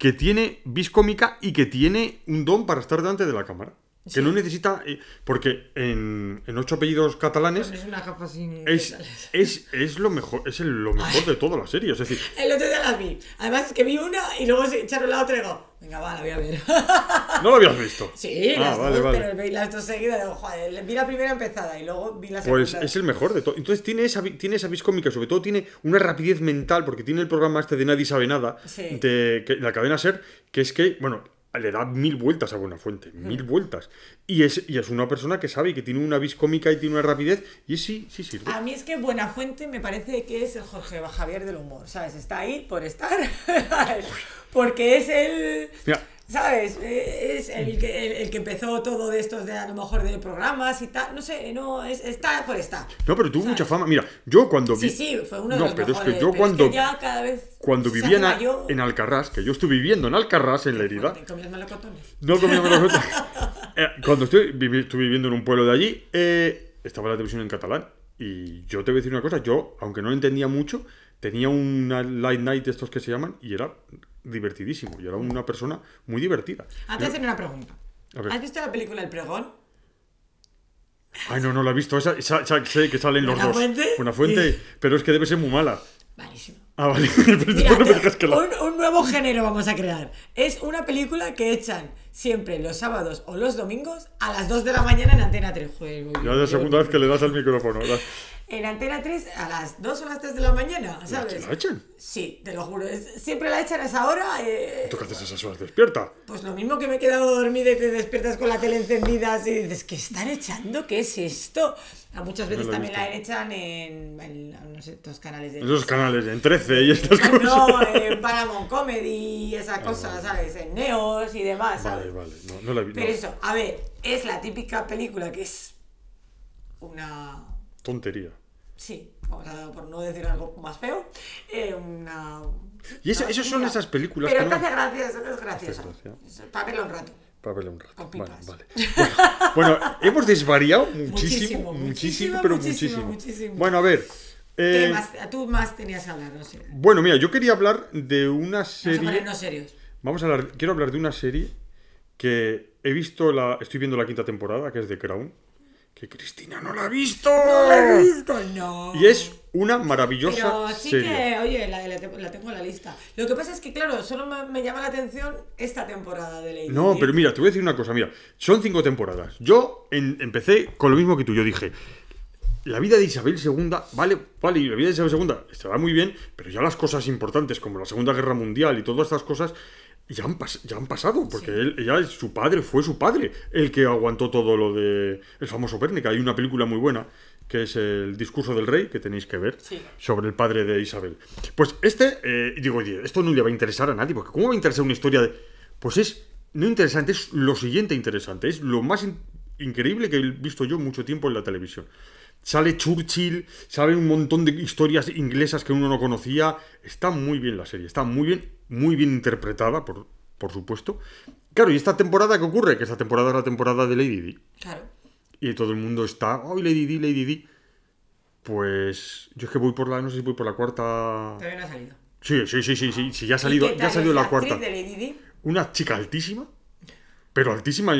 que tiene vis cómica y que tiene un don para estar delante de la cámara. Que no necesita. eh, porque en, en ocho apellidos catalanes Es una gafa sin. es, es, es lo mejor, es el- lo mejor de toda la serie. Es decir, El otro día las vi. Además es que vi una y luego se echaron la otra y digo, venga, va, la voy a ver. no lo habías visto. Sí, Ah, las vale, dos, vale. pero vi las dos seguidas. Digo, joder, vi la primera empezada y luego vi la segunda. Pues es el mejor de todo. Entonces tiene esa, tiene esa vis cómica, sobre todo tiene una rapidez mental, porque tiene el programa este de Nadie sabe nada, Sí. de que, la cadena Ser, que es que, bueno, le da mil vueltas a Buenafuente, mil vueltas. Y es, y es una persona que sabe y que tiene una vis cómica y tiene una rapidez, y sí, sí sirve. A mí es que Buenafuente me parece que es el Jorge Javier del humor, ¿sabes? Está ahí por estar. Porque es el. Mira, ¿Sabes? Eh, Es el que, el, el que empezó todo de estos de a lo mejor de programas y tal. No sé, no, es, está por estar. no, pero tuvo mucha fama. Mira, yo cuando vi. Sí, sí, fue uno de no, los pero mejores. es que yo cuando, que ya cada vez cuando vivía en, en Alcarrás, que yo estuve viviendo en Alcarrás, en Lerida, ¿te comías melocotones? No comía menos Eh, Cuando estoy, vivi- estuve viviendo en un pueblo de allí, eh, estaba la televisión en catalán. Y yo te voy a decir una cosa, yo, aunque no lo entendía mucho, tenía una light night de estos que se llaman y era divertidísimo. Y era una persona muy divertida. Antes de hacer una pregunta. A ver. ¿Has visto la película El Pregón? Ay, no, no la he visto. Esa, esa- esa- sé que salen los dos. ¿Buenafuente? Buenafuente, Sí. pero es que debe ser muy mala. Malísimo. Ah, vale. Pero Mira, no me te- digas que la- un, un nuevo género vamos a crear. Es una película que echan siempre los sábados o los domingos a las 2 de la mañana en Antena 3. Joder, voy- Ya es la segunda vez que le das al micrófono. ¿verdad? En Antena 3 a las 2 o las 3 de la mañana, ¿sabes? ¿La echan? Sí, te lo juro. es- siempre la echan a esa hora. eh, ¿Tú qué haces a esas horas despierta? Pues lo mismo que me he quedado dormida y te despiertas con la tele encendida así y dices, ¿qué están echando? ¿Qué es esto? A muchas veces No también la visto. echan en, en, no sé, estos canales de... Esos canales en 13 y estas cosas. No, en Paramount Comedy y esas cosas, ¿sabes? En Neos y demás, ¿sabes? Vale, vale. No, no la vi. Pero eso, a ver, es la típica película que es una... Tontería. Sí, vamos a, por no decir algo más feo, eh, una... Y eso, esos son esas películas Pero que no... es Para verlo un rato. Verle un rato. Con Vale, pipas. vale. Bueno, bueno, hemos desvariado muchísimo, Muchísimo, muchísimo, muchísimo, pero muchísimo, muchísimo. muchísimo. Bueno, a ver. ¿Qué eh, más? Tú más tenías que hablar, no sé. bueno, mira, yo quería hablar de una Vamos a serie. ponernos serios. Vamos a hablar. Quiero hablar de una serie que he visto la. Estoy viendo la quinta temporada, que es de Crown. Que Cristina no la ha visto. No la he visto, no. Y es una maravillosa Pero sí serie. que, oye, la, la te- la tengo en la lista. Lo que pasa es que, claro, solo me, me llama la atención esta temporada de Lady No, pero mira, te voy a decir una cosa, mira, son cinco temporadas. Yo en- empecé con lo mismo que tú, yo dije, la vida de Isabel II, vale, vale, y la vida de Isabel II estará muy bien, pero ya las cosas importantes como la Segunda Guerra Mundial y todas estas cosas ya han, pas- ya han pasado, porque él, ella, su padre, fue su padre el que aguantó todo lo de el famoso Pérnica. Hay una película muy buena que es el discurso del rey, que tenéis que ver, Sí. sobre el padre de Isabel. Pues este, eh, digo, esto no le va a interesar a nadie, porque ¿cómo va a interesar una historia de... Pues es, no interesante, es lo siguiente interesante, es lo más in- increíble que he visto yo mucho tiempo en la televisión. Sale Churchill, sale un montón de historias inglesas que uno no conocía. Está muy bien la serie, está muy bien, muy bien interpretada, por, por supuesto. Claro, y esta temporada, ¿qué ocurre? Que esta temporada es la temporada de Lady Di. Claro. Y todo el mundo está, ¡ay, Lady Di, Lady Di! Pues yo es que voy por la, no sé si voy por la cuarta... Todavía no ha salido. Sí, sí, sí, sí, sí, sí, ya ha ¿Y salido, ya ha salido la cuarta. de Lady Di? Una chica altísima, pero altísima,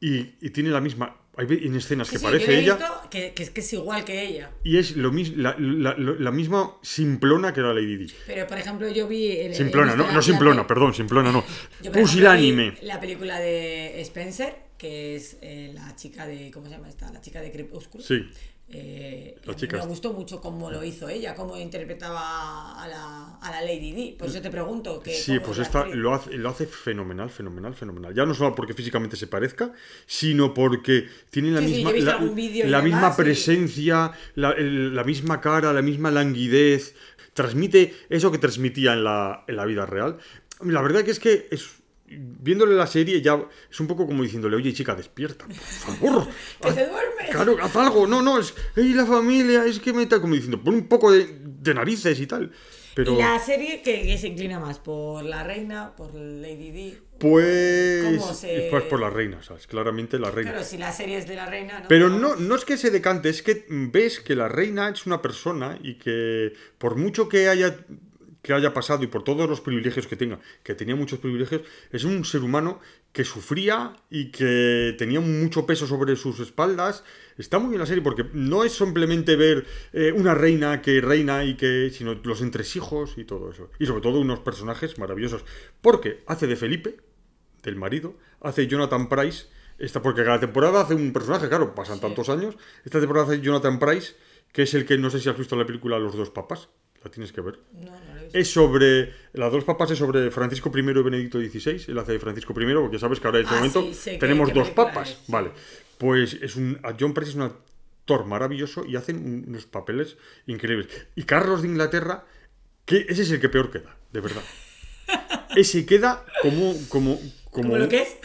y, y tiene la misma, hay en escenas que Sí, sí, parece ella, que, que, es- que es igual que ella. y es lo mis, la, la- la misma simplona que era Lady Di. Pero, por ejemplo, yo vi... el- Simplona, visto no, la- no la simplona, pe- perdón, simplona no. Pusilánime. La película de Spencer, que es eh, la chica de... ¿Cómo se llama esta? La chica de Crepúsculo. Sí. Eh, me gustó mucho cómo lo hizo ella, cómo interpretaba a la, a la Lady Di. Por eso te pregunto que Sí, pues esta actriz. lo hace, lo hace fenomenal, fenomenal, fenomenal. Ya no solo porque físicamente se parezca, sino porque tiene la Sí, misma, la, demás, misma presencia, la misma cara, la misma languidez. Transmite eso que transmitía en la, en la vida real. La verdad que es que es, viéndole la serie ya es un poco como diciéndole, oye chica, despierta, por favor. ¡Que te duermes! Claro, haz algo. No, no, es, "Ey, la familia, es que me está como diciendo, pon un poco de, de narices y tal. Pero... Y la serie que, que se inclina más por la reina, por Lady Di. Pues, ¿Cómo se- pues por la reina, ¿sabes? Claramente la reina. Claro, si la serie es de la reina, ¿no? Pero no, no es que se decante, es que ves que la reina es una persona y que por mucho que haya, que haya pasado y por todos los privilegios que tenga, que tenía muchos privilegios, es un ser humano que sufría y que tenía mucho peso sobre sus espaldas. Está muy bien la serie porque no es simplemente ver eh, una reina que reina y que, sino los entresijos y todo eso. Y sobre todo unos personajes maravillosos. Porque hace de Felipe, del marido, hace Jonathan Price, esta, porque cada temporada hace un personaje, claro, pasan tantos años. Esta temporada hace Jonathan Price, que es el que no sé si has visto la película Los dos papas, la tienes que ver. No, no. Es sobre, las dos papas es sobre Francisco I y Benedicto XVI, él hace de Francisco I, porque sabes que ahora en este Ah, momento sí, tenemos dos papas, es, vale. Pues es un, John Price es un actor maravilloso y hacen un- unos papeles increíbles. Y Carlos de Inglaterra, que ese es el que peor queda, de verdad. Ese queda como, como, como, ¿Cómo lo que es?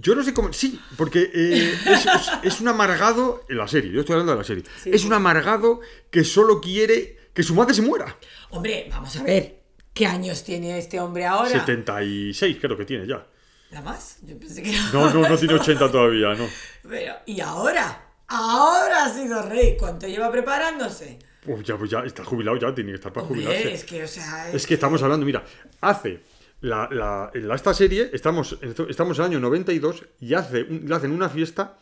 yo no sé cómo. Sí, porque eh, es, es- es un amargado en la serie. Yo estoy hablando de la serie. Sí, es sí. un amargado que solo quiere que su madre se muera. Hombre, vamos a ver. ¿Qué años tiene este hombre ahora? 76 creo que tiene ya. ¿La más? Yo pensé que era No, no, no tiene 80 todavía, no. Pero, ¿y ahora? Ahora ha sido rey. ¿Cuánto lleva preparándose? Pues ya, pues ya está jubilado, ya tiene que estar para Hombre, jubilarse. es que, o sea... Es que estamos hablando, mira, hace la, la- en la- esta serie, estamos, estamos en el año 92 y hace, le hacen una fiesta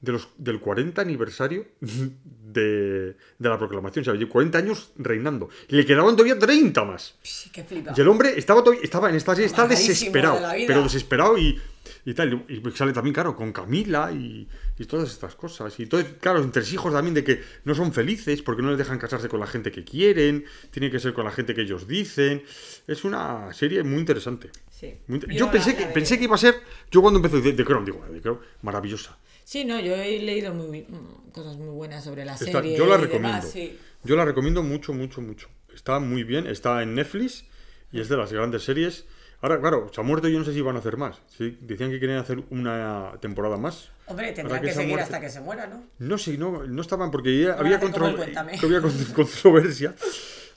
de los, del 40 aniversario de, de la proclamación. O sea, lleva 40 años reinando. Y le quedaban todavía 30 más. Sí, qué flipa. Y el hombre estaba, todavía- estaba en esta serie, está desesperado. de. Pero desesperado y, y tal. Y sale también, claro, con Camila y, y todas estas cosas. Y todo, claro, entre hijos también de que no son felices porque no les dejan casarse con la gente que quieren. Tiene que ser con la gente que ellos dicen. Es una serie muy interesante. Sí. Muy inter- Yo yo pensé, que, pensé que iba a ser. Yo cuando empecé de, de Crown, digo, de Crown, maravillosa. Sí, no, yo he leído muy, mm, cosas muy buenas sobre la Está- serie. yo la recomiendo. demás, sí. Yo la recomiendo mucho, mucho, mucho. Está muy bien, está en Netflix y es de las grandes series. Ahora, claro, se ha muerto y yo no sé si van a hacer más. Sí, decían que querían hacer una temporada más. Hombre, tendrán que seguir hasta que se muera, ¿no? No sé, no, no estaban porque ya había, contro- había con- controversia.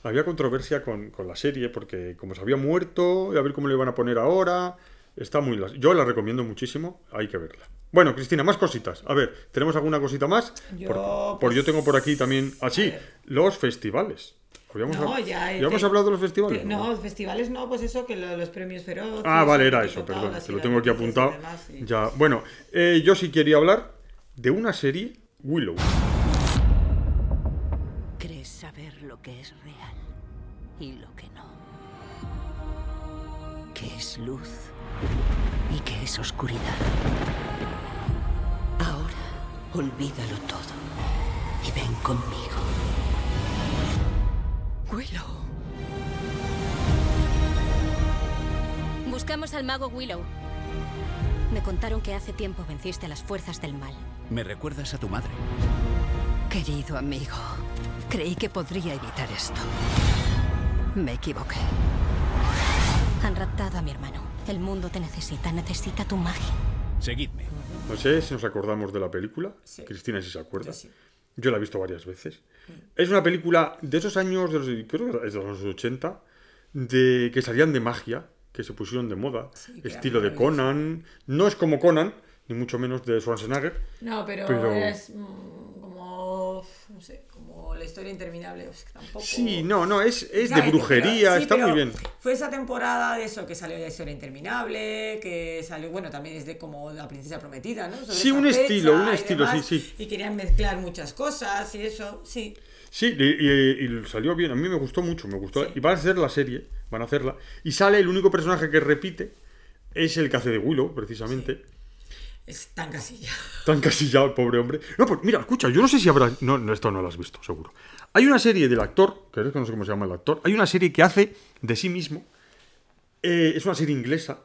Había controversia con, con la serie porque como se había muerto, a ver cómo le iban a poner ahora. Está muy... las- Yo la recomiendo muchísimo, hay que verla. Bueno, Cristina, más cositas. A ver, ¿tenemos alguna cosita más? Yo, Por- por- yo tengo por aquí también... Así, los festivales. Habíamos, No, hab- ya. ¿Ya hemos te- hablado de los festivales? te- no, festivales no, pues eso, que lo los premios feroz. Ah, vale, era eso, perdón, te lo tengo aquí apuntado. sí. Ya, bueno, eh, yo sí quería hablar de una serie, Willow. Crees saber lo que es real y lo que no. Que es luz y que es oscuridad. Ahora, olvídalo todo y ven conmigo. Willow. Buscamos al mago Willow. Me contaron que hace tiempo venciste a las fuerzas del mal. Me recuerdas a tu madre. Querido amigo, creí que podría evitar esto. Me equivoqué. Han raptado a mi hermano. El mundo te necesita, necesita tu magia. Seguidme. No sé si nos acordamos de la película. Cristina, si se acuerda. Yo la he visto varias veces. Es una película de esos años, de los, creo que es de los 80, de, que salían de magia, que se pusieron de moda. era estilo de. Conan. No es como Conan, ni mucho menos de Schwarzenegger. No, pero, Pero- es mm. No sé, como la historia interminable. Tampoco. Sí, no, no, es, es de brujería, sí, está muy bien. Fue esa temporada de eso que salió la historia interminable, que salió, bueno, también es de como la princesa prometida, ¿no? Sobre Sí, un estilo, un estilo, demás, sí, sí. Y querían mezclar muchas cosas y eso, sí. Sí, y, y- y salió bien. A mí me gustó mucho, me gustó. Y van a hacer la serie, van a hacerla. Y sale el único personaje que repite, es el que hace de Willow, precisamente. Tan casilla. Tan casillado el pobre hombre. No, pues mira, escucha, yo no sé si habrá. No, no, esto no lo has visto, seguro. Hay una serie del actor, que no sé cómo se llama el actor. Hay una serie que hace de sí mismo. eh, es una serie inglesa.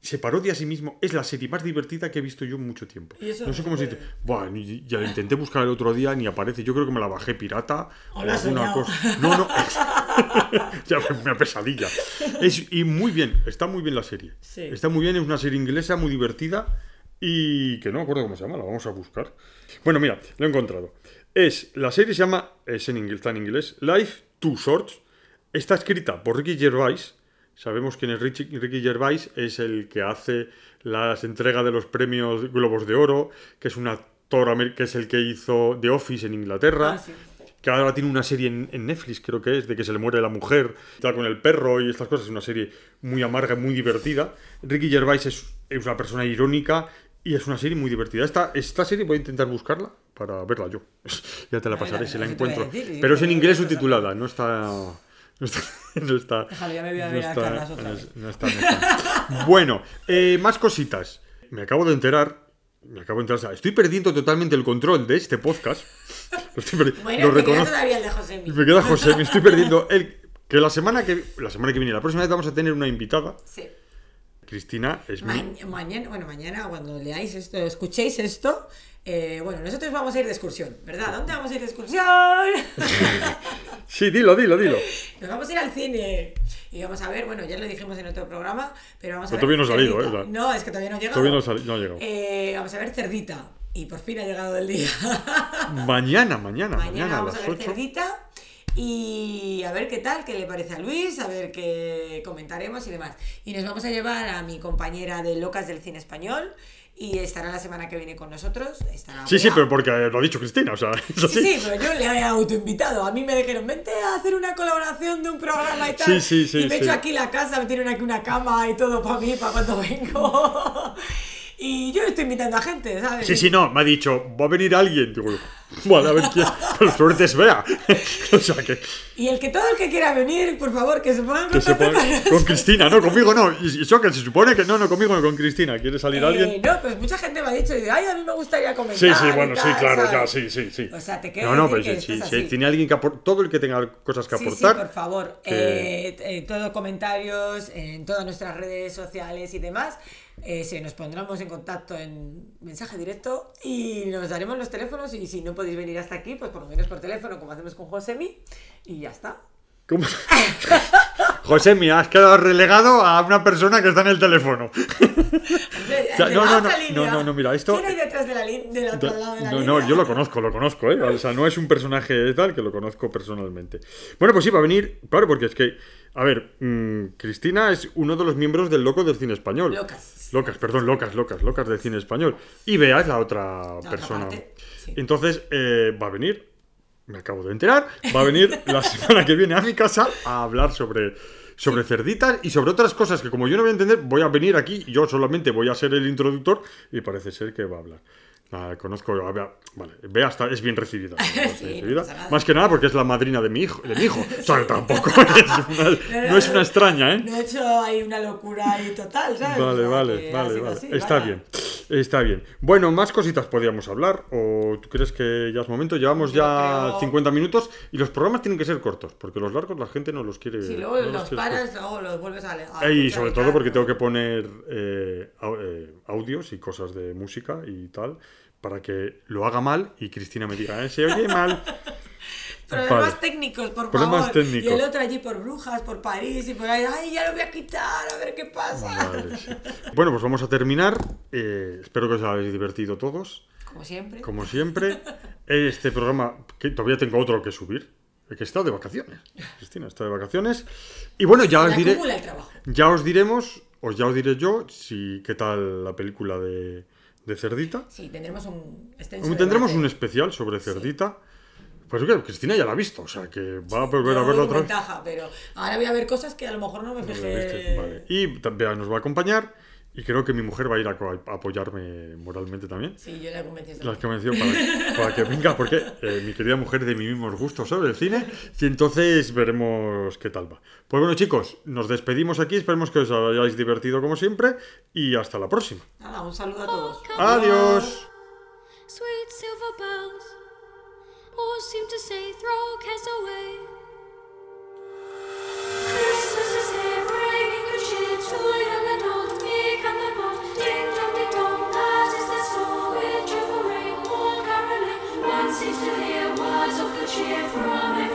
Se parodia a sí mismo. Es la serie más divertida que he visto yo en mucho tiempo. ¿Y eso No sé cómo se dice. Buah, ni- ya la intenté buscar el otro día, ni aparece. Yo creo que me la bajé pirata. O has alguna cosa. No, no. ya una pesadilla. Es, y muy bien, está muy bien la serie. Sí. Está muy bien, es una serie inglesa muy divertida y que no me acuerdo cómo se llama, la vamos a buscar. Bueno, mira, lo he encontrado. Es, la serie se llama, es en inglés, está en inglés, Life Two Shorts. Está escrita por Ricky Gervais. Sabemos quién es Ricky, Ricky Gervais, es el que hace las entregas de los premios Globos de Oro, que es un actor que es el que hizo The Office en Inglaterra Ah, sí. que ahora tiene una serie en, en Netflix, creo que es, de que se le muere la mujer, está con el perro y estas cosas, es una serie muy amarga, muy divertida. Ricky Gervais es, es una persona irónica y es una serie muy divertida. Esta, esta serie voy a intentar buscarla para verla yo. ya te la pasaré si la encuentro. Pero es en inglés subtitulada, no está... No está, no está, Déjalo, ya me voy a no ver a está- Carlas otra no vez. es- no está- no está. Bueno, eh, más cositas. Me acabo de enterar. Me acabo de enterar. o sea, estoy perdiendo totalmente el control de este podcast. Lo, estoy perdi- Bueno, lo te queda reconozco. todavía el de José Me queda José, me estoy perdiendo. El, que la semana que la semana que viene, la próxima vez vamos a tener una invitada. Sí. Cristina es mi. Mañana, bueno, mañana cuando leáis esto, escuchéis esto, eh, bueno, nosotros vamos a ir de excursión, ¿verdad? ¿Dónde vamos a ir de excursión? Sí, dilo, dilo, dilo. Nos vamos a ir al cine y vamos a ver, bueno, ya lo dijimos en otro programa, pero vamos a Pero ver. todavía no ha salido. ¿eh? No, es que todavía no ha llegado. Todavía no no ha llegado. Eh, vamos a ver Cerdita y por fin ha llegado el día. Mañana, mañana, mañana, Mañana a vamos las a ver 8. Cerdita y a ver qué tal, qué le parece a Luis, a ver qué comentaremos y demás. Y nos vamos a llevar a mi compañera de Locas del Cine Español y estará la semana que viene con nosotros. Estará Sí, sí, pero porque lo ha dicho Cristina, o sea. Sí, sí, pero yo le he autoinvitado. A mí me dijeron, vente a hacer una colaboración de un programa y tal. Sí, sí, sí, Y me he hecho aquí la casa, me tienen aquí una cama y todo para mí, para cuando vengo. Y yo estoy invitando a gente, ¿sabes? Sí, sí, no, me ha dicho, va a venir alguien. Digo, vale, a ver quién. Pero suerte es vea. o sea que. Y el que todo el que quiera venir, por favor, que se ponga en Que se contacto pone- con Cristina, no, conmigo no. Y eso que se supone que no, no, conmigo no, con Cristina. ¿Quiere salir Eh, alguien? no, pues mucha gente me ha dicho, y ay, a mí me gustaría comentar. Sí, sí, y bueno, sí, tal, claro, ¿sabes? ya, sí, sí, sí. O sea, te quiero No, no, pero sí, sí, sí, así. tiene alguien que aportar, todo el que tenga cosas que Sí, sí, aportar. por favor. que- Eh, eh, todo comentarios en todas nuestras redes sociales y demás. Eh, se nos pondremos en contacto en mensaje directo y nos daremos los teléfonos y si no podéis venir hasta aquí, pues por lo menos por teléfono, como hacemos con Josemi, y ya está. ¿Cómo? José, mira, has quedado relegado a una persona que está en el teléfono. O sea, de no, la no, otra no, línea. no, no, no, mira, esto- ¿Quién hay detrás de la línea? Del otro lado de la No, línea? no, yo lo conozco, lo conozco, ¿eh? O sea, no es un personaje tal que lo conozco personalmente. Bueno, pues sí, va a venir, claro, porque es que, a ver, mm, Cristina es uno de los miembros del Loco del Cine Español. Locas. Locas, perdón, locas, locas, locas del cine español. Y Bea es la otra persona. Sí. Entonces, eh, va a venir, me acabo de enterar, va a venir la semana que viene a mi casa a hablar sobre, sobre cerditas y sobre otras cosas que como yo no voy a entender, voy a venir aquí, yo solamente voy a ser el introductor y parece ser que va a hablar. Nada, conozco a Bea, vale, Bea está, es bien recibida. Sí. Más que nada porque es la madrina de mi hijo, de mi hijo. O sea, tampoco es una, no es una extraña, ¿eh? No he hecho ahí una locura ahí total, ¿sabes? Vale, vale, vale, vale. así, Está vaya. bien, está bien. Bueno, más cositas podríamos hablar. ¿O tú crees que ya es momento? Llevamos Yo ya creo- 50 minutos y los programas tienen que ser cortos, porque los largos la gente no los quiere. Si luego no los paras, luego los vuelves a leer. Y sobre todo porque tengo que poner eh, eh, audios y cosas de música y tal, para que lo haga mal y Cristina me diga, eh, se oye mal. Problemas Vale. técnicos, por Problemas favor. técnicos. Y el otro allí por Brujas, por París y por ahí. Ay, ya lo voy a quitar, a ver qué pasa. Vale, sí. Bueno, pues vamos a terminar. Eh, espero que os hayáis divertido todos. Como siempre. Como siempre, este programa, que todavía tengo otro que subir, que está de vacaciones. Cristina está de vacaciones. Y bueno, ya os diré. Ya os diremos, os ya os diré yo, si qué tal la película de, de Cerdita. Sí, tendremos un Tendremos un especial sobre Cerdita. Pues que Cristina ya la ha visto, o sea que va a volver a verla otra vez. ventaja, pero ahora voy a ver cosas que a lo mejor no me fijé. Vale. Y también nos va a acompañar. Y creo que mi mujer va a ir a, apoyarme moralmente también. Sí, yo la he convencido. Las convenció para, para que venga, porque eh, mi querida mujer de mis mismos gustos sobre el cine. Y entonces veremos qué tal va. Pues bueno, chicos, nos despedimos aquí. Esperemos que os hayáis divertido como siempre. Y hasta la próxima. Nada, un saludo a todos. Adiós. Sweet silver bells, all seem to say, throw cares away. Seems to hear words of good cheer from